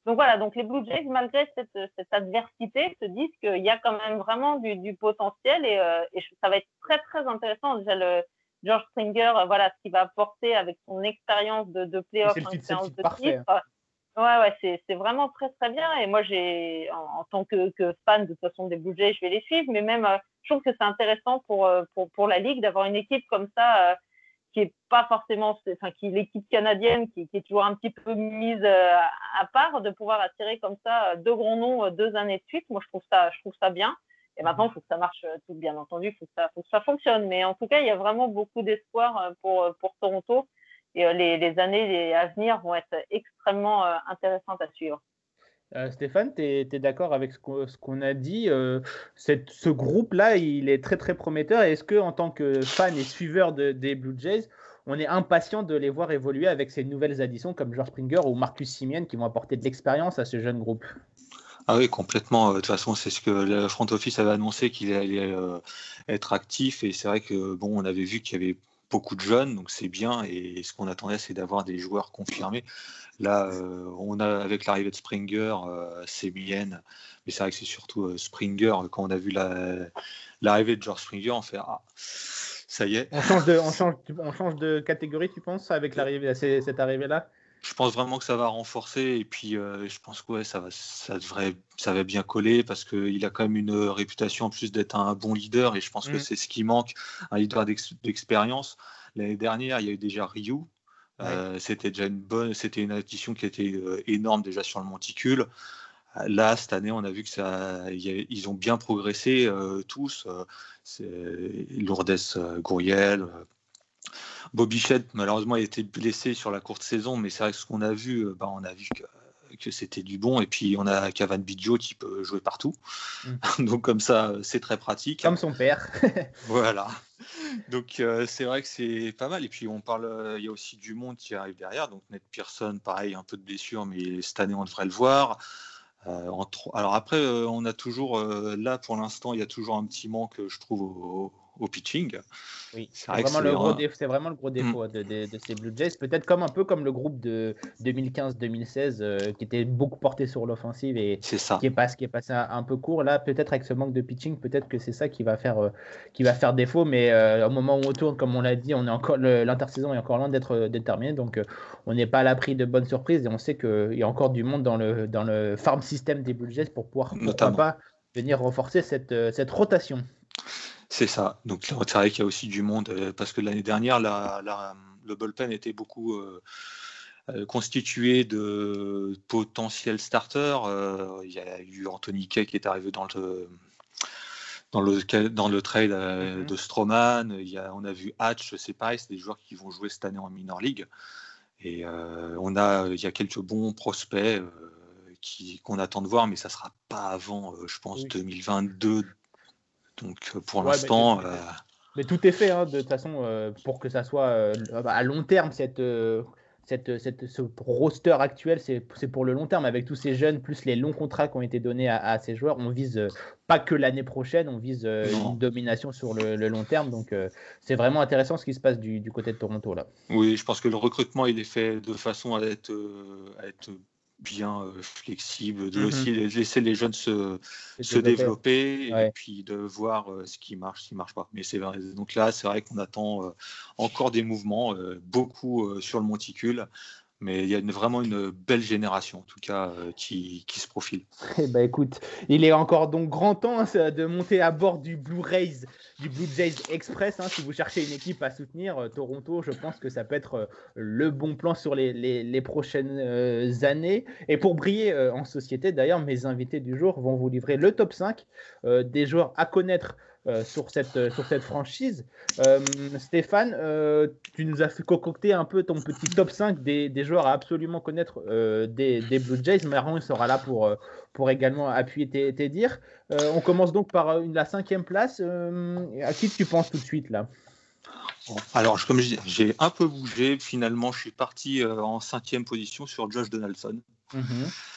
Donc voilà, donc les Blue Jays, malgré cette, cette adversité, se disent qu'il y a quand même vraiment du, du potentiel et, et, ça va être très très intéressant. Déjà le George Springer, voilà ce qu'il va apporter avec son expérience de, de playoff, expérience de titre. Ouais, ouais, c'est vraiment très très bien. Et moi, j'ai, en, tant que, que, fan de toute façon des Blue Jays, je vais les suivre. Mais même, euh, je trouve que c'est intéressant pour, euh, pour, pour la ligue d'avoir une équipe comme ça euh, qui est pas forcément, enfin, qui l'équipe canadienne, qui, est toujours un petit peu mise à part, de pouvoir attirer comme ça deux grands noms deux années de suite. Moi, je trouve ça, je trouve ça bien. Et maintenant, il faut que ça marche tout, bien entendu, il faut, faut, que ça fonctionne. Mais en tout cas, il y a vraiment beaucoup d'espoir pour, pour Toronto. Et les, les, années à venir vont être extrêmement intéressantes à suivre. Euh, Stéphane, tu es, d'accord avec ce qu'on a dit euh, Ce groupe-là, il est très très prometteur. Est-ce que, en tant que fan et suiveur des Blue Jays, on est impatient de les voir évoluer avec ces nouvelles additions comme George Springer ou Marcus Simeon qui vont apporter de l'expérience à ce jeune groupe? Ah oui, complètement. Euh, de toute façon, c'est ce que le front office avait annoncé qu'il allait être actif. Et c'est vrai que bon, on avait vu qu'il y avait beaucoup de jeunes, donc c'est bien. Et ce qu'on attendait, c'est d'avoir des joueurs confirmés. Là, euh, on a avec l'arrivée de Springer, euh, c'est Mien, mais c'est vrai que c'est surtout euh, Springer. Quand on a vu l'arrivée de George Springer, on fait ah, ça y est. On change de, on change, on change de catégorie, tu penses, avec l'arrivée, cette arrivée-là? Je pense vraiment que ça va renforcer et puis je pense que ouais, ça va, ça devrait, ça va bien coller parce qu'il a quand même une réputation en plus d'être un bon leader et je pense que mm. c'est ce qui manque, un leader d'expérience. L'année dernière, il y a eu déjà Ryu euh, c'était déjà une bonne, c'était une addition qui était euh, énorme déjà sur le monticule. Là, cette année, on a vu que ça, ils ont bien progressé euh, tous. Lourdes Gouriel, Bobichette, malheureusement, a été blessé sur la courte saison, mais c'est vrai que ce qu'on a vu, bah, on a vu que que c'était du bon. Et puis on a Cavan Bidjo qui peut jouer partout. Mm. *laughs* Donc comme ça, c'est très pratique. Comme son père. *laughs* voilà. *laughs* Donc euh, c'est vrai que c'est pas mal. Et puis on parle, euh, il y a aussi du monde qui arrive derrière. Donc Ned Pearson, pareil, un peu de blessure, mais cette année on devrait le voir. Euh, alors après, on a toujours, là pour l'instant, il y a toujours un petit manque, je trouve, au, au pitching. Oui, c'est vraiment, le gros défaut, c'est vraiment le gros défaut de, ces Blue Jays. Peut-être comme un peu comme le groupe de 2015-2016 euh, qui était beaucoup porté sur l'offensive et ça. qui est, passé, qui est passé un, peu court. Là, peut-être avec ce manque de pitching, peut-être que c'est ça qui va faire, euh, qui va faire défaut. Mais euh, au moment où on tourne, comme on l'a dit, on est encore l'intersaison est encore loin d'être déterminée. Donc on n'est pas à l'abri de bonnes surprises et on sait qu'il y a encore du monde dans le, dans le farm system des Blue Jays pour pouvoir pas venir renforcer cette, cette rotation. C'est ça. Donc c'est vrai qu'il y a aussi du monde euh, parce que l'année dernière, le bullpen était beaucoup euh, euh, constitué de potentiels starters. il y a eu Anthony Kay qui est arrivé dans le dans le, dans le trade mm-hmm. de Stroman. Il y a, on a vu Hatch, c'est pareil, c'est des joueurs qui vont jouer cette année en minor league. Et on a, il y a quelques bons prospects qu'on attend de voir, mais ça sera pas avant, je pense, 2022, donc euh, pour l'instant. Euh, mais, tout est fait hein, de toute façon euh, pour que ça soit à long terme cette. Cette, cette, ce roster actuel, c'est pour le long terme. Avec tous ces jeunes, plus les longs contrats qui ont été donnés à, ces joueurs, on vise pas que l'année prochaine, on vise une domination sur le, long terme. Donc, c'est vraiment intéressant ce qui se passe du, du, côté de Toronto. là. Oui, je pense que le recrutement, il est fait de façon à être, à être bien euh, flexible, de aussi mmh laisser les jeunes se, se développer et puis de voir euh, ce qui marche, ce qui marche pas. Mais c'est. Donc là, c'est vrai qu'on attend euh, encore des mouvements, beaucoup sur le monticule. Mais il y a vraiment une belle génération, en tout cas, euh, qui, qui, se profile. *laughs* Eh ben, écoute, il est encore donc grand temps hein, de monter à bord du Blue Rays, du Blue Jays Express. Hein, si vous cherchez une équipe à soutenir, euh, Toronto, je pense que ça peut être euh, le bon plan sur les, les, les prochaines années. Et pour briller en société, d'ailleurs, mes invités du jour vont vous livrer le top 5 des joueurs à connaître euh, sur, cette, euh, sur cette franchise. Euh, Stéphane, tu nous as fait concocter un peu ton petit top 5 des, des joueurs à absolument connaître des, des, Blue Jays. Marron sera là pour, pour également appuyer tes, tes dires. on commence donc par une, la cinquième place. à qui tu penses tout de suite là? Alors, comme j'ai un peu bougé. Finalement, je suis parti en cinquième position sur Josh Donaldson. Mm-hmm.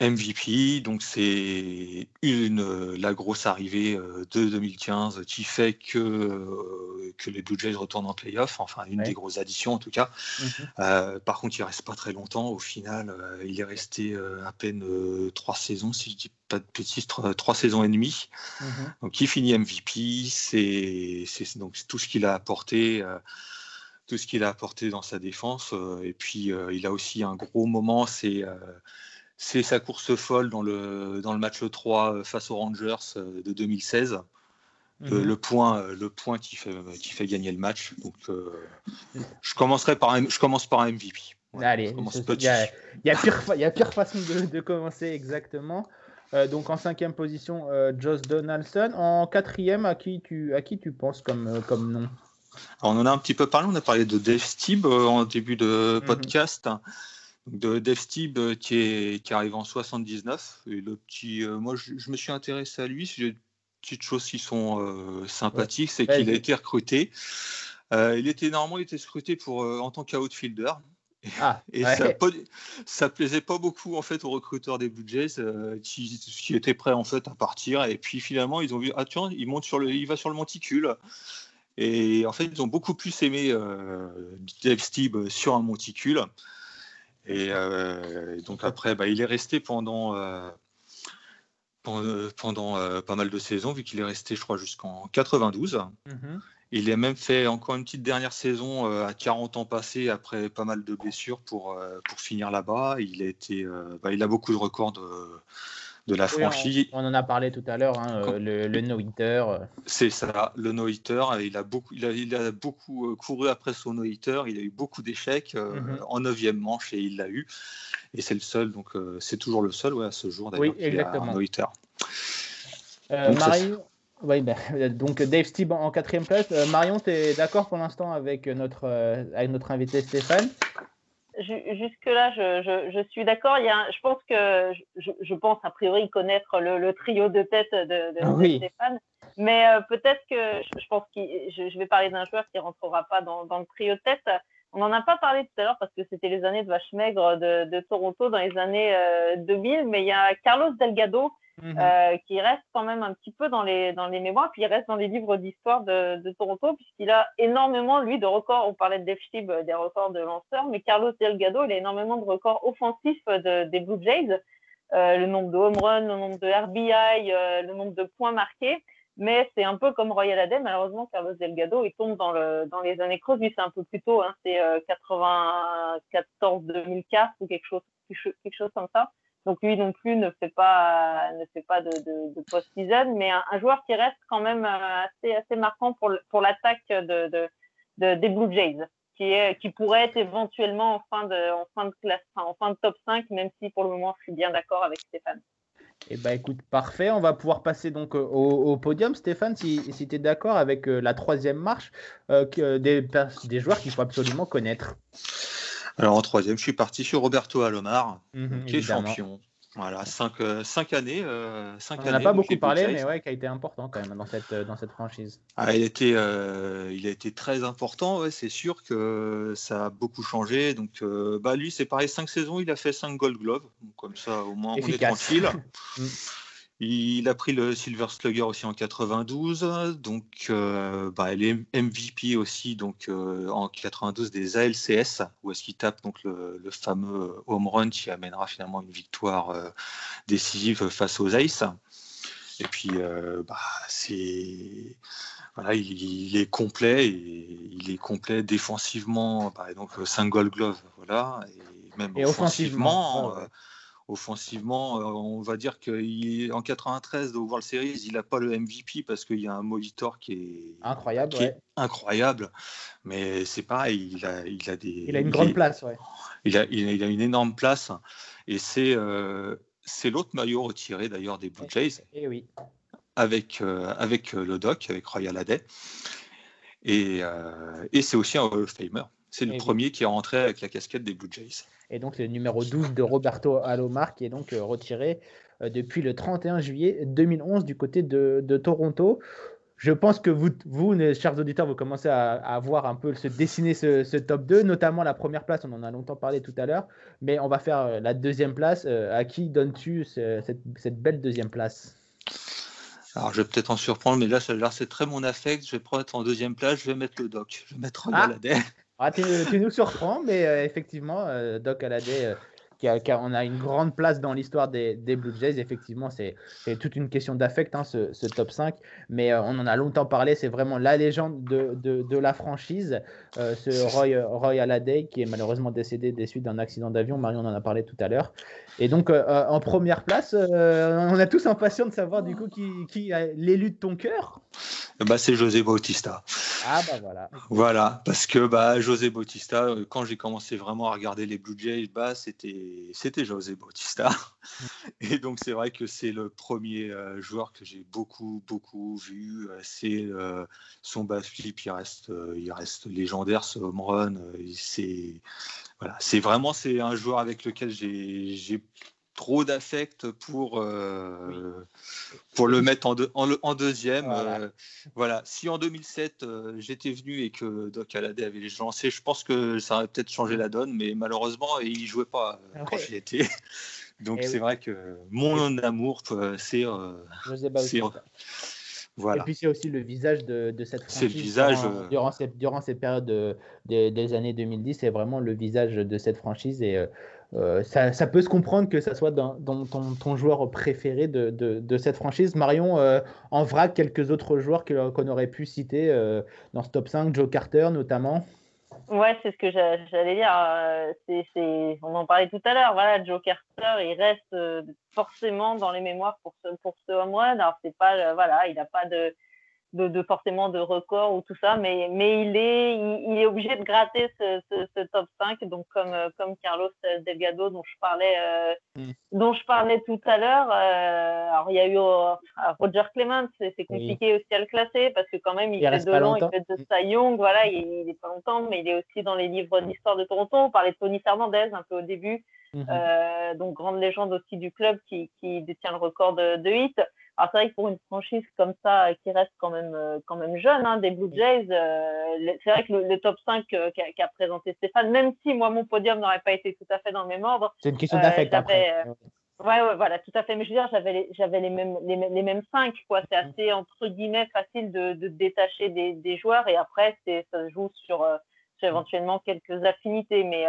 MVP, donc c'est une la grosse arrivée euh, de 2015 qui fait que, euh, que les Blue Jays retournent en playoff, enfin une des grosses additions en tout cas. Mhm. Euh, par contre, il reste pas très longtemps. Au final, il est resté à peine trois saisons, si je dis pas de bêtises, trois, saisons et demie. Mhm. Donc il finit MVP, c'est donc tout ce qu'il a apporté tout ce qu'il a apporté dans sa défense. et puis, il a aussi un gros moment, c'est c'est sa course folle dans le, dans le match 3 euh, face aux Rangers euh, de 2016. le, Mhm. point, euh, le point qui fait, qui fait gagner le match. Donc, euh, je commencerai par un, je commence par un MVP. Allez, il y a, y a pire, y a pire façon de, de commencer exactement. Euh, donc en cinquième position, euh, Josh Donaldson. En quatrième, à qui tu, à qui tu penses comme, euh, comme nom? Alors, on en a un petit peu parlé, on a parlé de Dave Stieb euh, en début de Mhm. podcast. Stieb euh, qui, est, qui arrive en 79. Et le petit, euh, moi, je, je me suis intéressé à lui. J'ai des petites choses qui sont euh, sympathiques, c'est qu'il a été recruté. Euh, il était normalement il était recruté pour en tant qu'outfielder. Ah, Et ouais. ça, ça plaisait pas beaucoup en fait aux recruteurs des Blue Jays euh, qui, qui étaient prêts en fait à partir. Et puis finalement ils ont vu ah tiens il monte sur le il va sur le monticule. Et en fait ils ont beaucoup plus aimé euh, Dave sur un monticule. Et euh, donc après bah, il est resté pendant euh, euh, pas mal de saisons vu qu'il est resté je crois jusqu'en 92. Mhm. Il a même fait encore une petite dernière saison euh, à 40 ans passés après pas mal de blessures pour, euh, pour finir là-bas. Il a été, euh, bah, il a beaucoup de records de, de la Oui, franchise. on, on en a parlé tout à l'heure, hein, le, le no-hitter. C'est ça, le no-hitter. Il a beaucoup, il a, il a beaucoup couru après son no-hitter. Il a eu beaucoup d'échecs euh, Mhm. en neuvième manche et il l'a eu. Et c'est le seul, donc euh, c'est toujours le seul ouais, à ce jour Oui, d'ailleurs. a exactement. un no-hitter. Euh, Marion, oui, ben, *laughs* donc Dave Stieb en, quatrième place. Euh, Marion, tu es d'accord pour l'instant avec notre, euh, avec notre invité Stéphane? Ju- Jusque-là, je, je, je suis d'accord. Je pense que je, je pense a priori connaître le, le trio de tête de, Oui. Stéphane, mais euh, peut-être que je, pense que je, vais parler d'un joueur qui rentrera pas dans, dans le trio de tête. On n'en a pas parlé tout à l'heure parce que c'était les années de vache maigre de, de Toronto dans les années euh, 2000, mais il y a Carlos Delgado Mhm. euh, qui reste quand même un petit peu dans les, dans les mémoires, puis il reste dans les livres d'histoire de, de Toronto, puisqu'il a énormément, lui, de records. On parlait de Dave euh, des records de lanceurs, mais Carlos Delgado, il a énormément de records offensifs de, des Blue Jays. Euh, le nombre de home runs, le nombre de RBI, euh, le nombre de points marqués. Mais c'est un peu comme Royal Adem. Malheureusement, Carlos Delgado, il tombe dans, le, dans les années creuses. Lui, c'est un peu plus tôt. Hein, c'est euh, 94-2004 ou quelque chose, quelque chose comme ça. Donc lui non plus ne fait pas de, post-season, mais un, joueur qui reste quand même euh, assez marquant pour l'attaque de, de, de, des Blue Jays, qui pourrait être éventuellement en fin de en top 5, même si pour le moment je suis bien d'accord avec Stéphane. Eh ben écoute, parfait. On va pouvoir passer donc au, podium, Stéphane, si, si tu es d'accord avec euh, la troisième marche euh, des joueurs qu'il faut absolument connaître. Alors en troisième, je suis parti sur Roberto Alomar, Mhm, qui est champion. Voilà, cinq, euh, cinq années. euh, cinq On n'en a années pas beaucoup parlé, mais ouais, qui a été important quand même dans cette, euh, dans cette franchise. Ah, il, était, euh, il a été très important, ouais, c'est sûr que ça a beaucoup changé. Donc, euh, bah, lui, c'est pareil, cinq saisons, il a fait cinq Gold Gloves. Donc, comme ça, au moins, on est tranquille. *laughs* Il a pris le Silver Slugger aussi en 92. Donc, euh, bah, il est MVP aussi donc, euh, en 92 des ALCS, où est-ce qu'il tape donc, le, le fameux home run qui amènera finalement une victoire euh, décisive face aux Aces. Et puis, euh, bah, c'est voilà, il, il est complet, et il est complet défensivement, bah, donc 5 Gold Glove, voilà, et même Et offensivement, offensivement. Offensivement, euh, on va dire qu'en 93 au World Series, il n'a pas le MVP parce qu'il y a un monitor qui est Incroyable, qui est ouais. incroyable, mais c'est pareil, il a, il a des, Il a une il grande est- place, ouais. il a, il a- il a une énorme place et c'est euh, c'est l'autre maillot retiré d'ailleurs des Blue Jays Et oui. avec, euh, avec le doc, avec Royal Haday. Et, euh, et c'est aussi un Hall of Famer. C'est le oui. premier qui est rentré avec la casquette des Blue Jays. Et donc le numéro 12 de Roberto Alomar qui est donc euh, retiré euh, depuis le 31 juillet 2011 du côté de, de Toronto. Je pense que vous, chers auditeurs, vous commencez à, à voir un peu se dessiner ce, ce top 2, notamment la première place, on en a longtemps parlé tout à l'heure, mais on va faire euh, la deuxième place. À qui donnes-tu ce- cette, cette belle deuxième place? Alors je vais peut-être en surprendre, mais là, c'est très mon affect. Je vais prendre en deuxième place, je vais mettre le doc. Je vais mettre Royal Ah. Ah, tu, nous surprends, mais euh, effectivement, euh, Doc Halladay, euh, qui a, qui a- on a une grande place dans l'histoire des, des Blue Jays. Effectivement, c'est toute une question d'affect, hein, ce, ce top 5. Mais euh, on en a longtemps parlé. C'est vraiment la légende de, de, de la franchise, euh, ce Roy, Roy Halladay, qui est malheureusement décédé des suites d'un accident d'avion. Marion en a parlé tout à l'heure. Et donc, euh, en première place, on est tous impatients de savoir du coup qui, qui a l'élu de ton cœur? bah, c'est José Bautista. Ah bah voilà. Voilà, parce que bah, José Bautista, quand j'ai commencé vraiment à regarder les Blue Jays, bah, c'était, c'était José Bautista. *laughs* Et donc c'est vrai que c'est le premier euh, joueur que j'ai beaucoup, beaucoup vu. C'est son backflip, il reste, il reste légendaire, ce home run. c'est, voilà, c'est vraiment c'est un joueur avec lequel j'ai trop d'affect pour, euh, pour le mettre en, en, en deuxième. Voilà. Euh, voilà. Si en 2007 euh, j'étais venu et que Doc Halladay avait lancé, je pense que ça aurait peut-être changé la donne, mais malheureusement il jouait pas euh, quand j'y étais. *laughs* Donc c'est vrai que mon amour, c'est voilà. Et puis c'est aussi le visage de, de cette franchise. C'est le visage. Durant, durant, ces, durant ces périodes de, de, des années 2010, c'est vraiment le visage de cette franchise. Et euh, ça, ça, peut se comprendre que ça soit dans, ton, joueur préféré de, cette franchise. Marion, euh, en vrac, quelques autres joueurs qu'on aurait pu citer euh, dans ce top 5, Joe Carter notamment. Ouais, c'est ce que j'allais dire. On en parlait tout à l'heure. Voilà, Joe Carter, il reste forcément dans les mémoires pour ce, pour ce home run. Alors, pas, voilà, il n'a pas de, de, de, forcément de record ou tout ça, mais, mais il, est, il, est obligé de gratter ce, ce, ce, top 5, donc comme, comme Carlos Delgado dont je parlais, euh, mm. dont je parlais tout à l'heure. Euh, alors il y a eu euh, Roger Clemens, c'est compliqué aussi à le classer parce que quand même il, il fait de long, il fait de Cy Young, voilà, il, il, est pas longtemps, mais il est aussi dans les livres d'histoire de Toronto. On parlait de Tony Fernandez un peu au début, mm -hmm. donc grande légende aussi du club qui, qui détient le record de, de hits. Alors c'est vrai que pour une franchise comme ça qui reste quand même euh, quand même jeune, hein, des Blue Jays, euh, c'est vrai que le, le top 5 euh, qu'a qu présenté Stéphane, même si moi mon podium n'aurait pas été tout à fait dans le même ordre. C'est une question d'affect après. Ouais, ouais, voilà, tout à fait. Mais je veux dire, j'avais les, j'avais les mêmes, les, les mêmes cinq, quoi. C'est mm-hmm. assez, entre guillemets, facile de, de détacher des, des joueurs. Et après, c'est, ça se joue sur, sur éventuellement quelques affinités. Mais,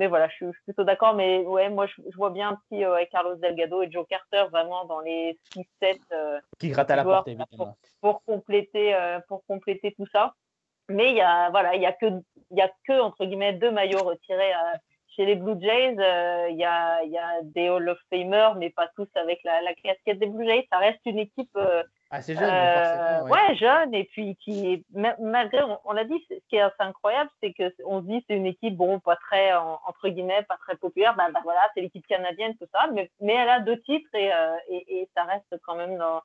mais voilà, je suis, je suis plutôt d'accord. Mais ouais, moi, je, je, vois bien un petit euh, Carlos Delgado et Joe Carter vraiment dans les 6-7 euh, qui grattent à la porte, évidemment. Pour, pour compléter, euh, pour compléter tout ça. Mais il y a, voilà, il y a que, il y a que entre guillemets deux maillots retirés chez les Blue Jays. Il y a, il y a des Hall of Famers, mais pas tous avec la, la casquette des Blue Jays. Ça reste une équipe Assez jeune, euh, ouais. ouais. jeune, et puis qui, malgré, on, on l'a dit, ce qui est assez incroyable, c'est qu'on se dit c'est une équipe, bon, pas très, entre guillemets, pas très populaire, ben, ben voilà, c'est l'équipe canadienne, tout ça, mais, mais elle a deux titres et, euh, et, et ça reste quand même dans,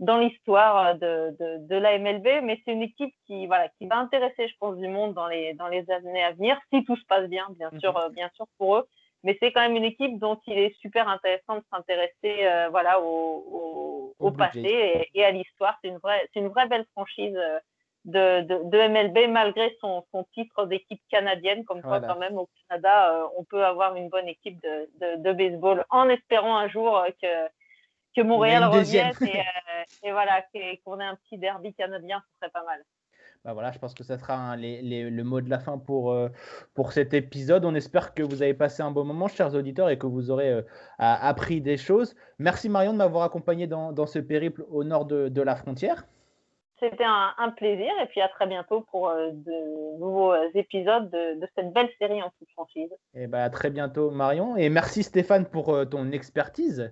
dans l'histoire de, de, de la MLB, mais c'est une équipe qui, voilà, qui va intéresser, je pense, du monde dans les, dans les années à venir, si tout se passe bien, bien sûr, mm -hmm. bien sûr pour eux mais c'est quand même une équipe dont il est super intéressant de s'intéresser euh, voilà, au, au, au passé et, et, à l'histoire. C'est une, vraie, une vraie belle franchise euh, de, de, de MLB malgré son, son titre d'équipe canadienne. Comme voilà. quoi, quand même, au Canada, euh, on peut avoir une bonne équipe de, de, de baseball en espérant un jour euh, que, que Montréal revienne et, *laughs* euh, et, voilà, qu'on ait un petit derby canadien, ce serait pas mal. Bah voilà, je pense que ça sera un, les, les, le mot de la fin pour, euh, pour cet épisode. On espère que vous avez passé un bon moment, chers auditeurs, et que vous aurez euh, appris des choses. Merci Marion de m'avoir accompagné dans, dans, ce périple au nord de, de la frontière. C'était un, un, plaisir, et puis à très bientôt pour euh, de nouveaux épisodes de, de, cette belle série en toute franchise. Et bah, à très bientôt Marion, et merci Stéphane pour ton expertise.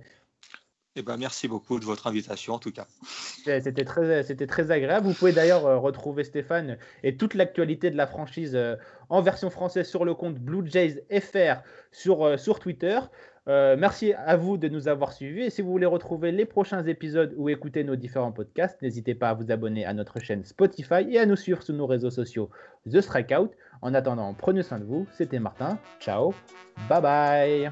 Eh ben, merci beaucoup de votre invitation, en tout cas. C'était très, très agréable. Vous pouvez d'ailleurs euh, retrouver Stéphane et toute l'actualité de la franchise euh, en version française sur le compte Blue Jays FR sur, euh, sur Twitter. Merci à vous de nous avoir suivis. Et si vous voulez retrouver les prochains épisodes ou écouter nos différents podcasts, n'hésitez pas à vous abonner à notre chaîne Spotify et à nous suivre sur nos réseaux sociaux The Strikeout. En attendant, prenez soin de vous. C'était Martin. Ciao. Bye bye.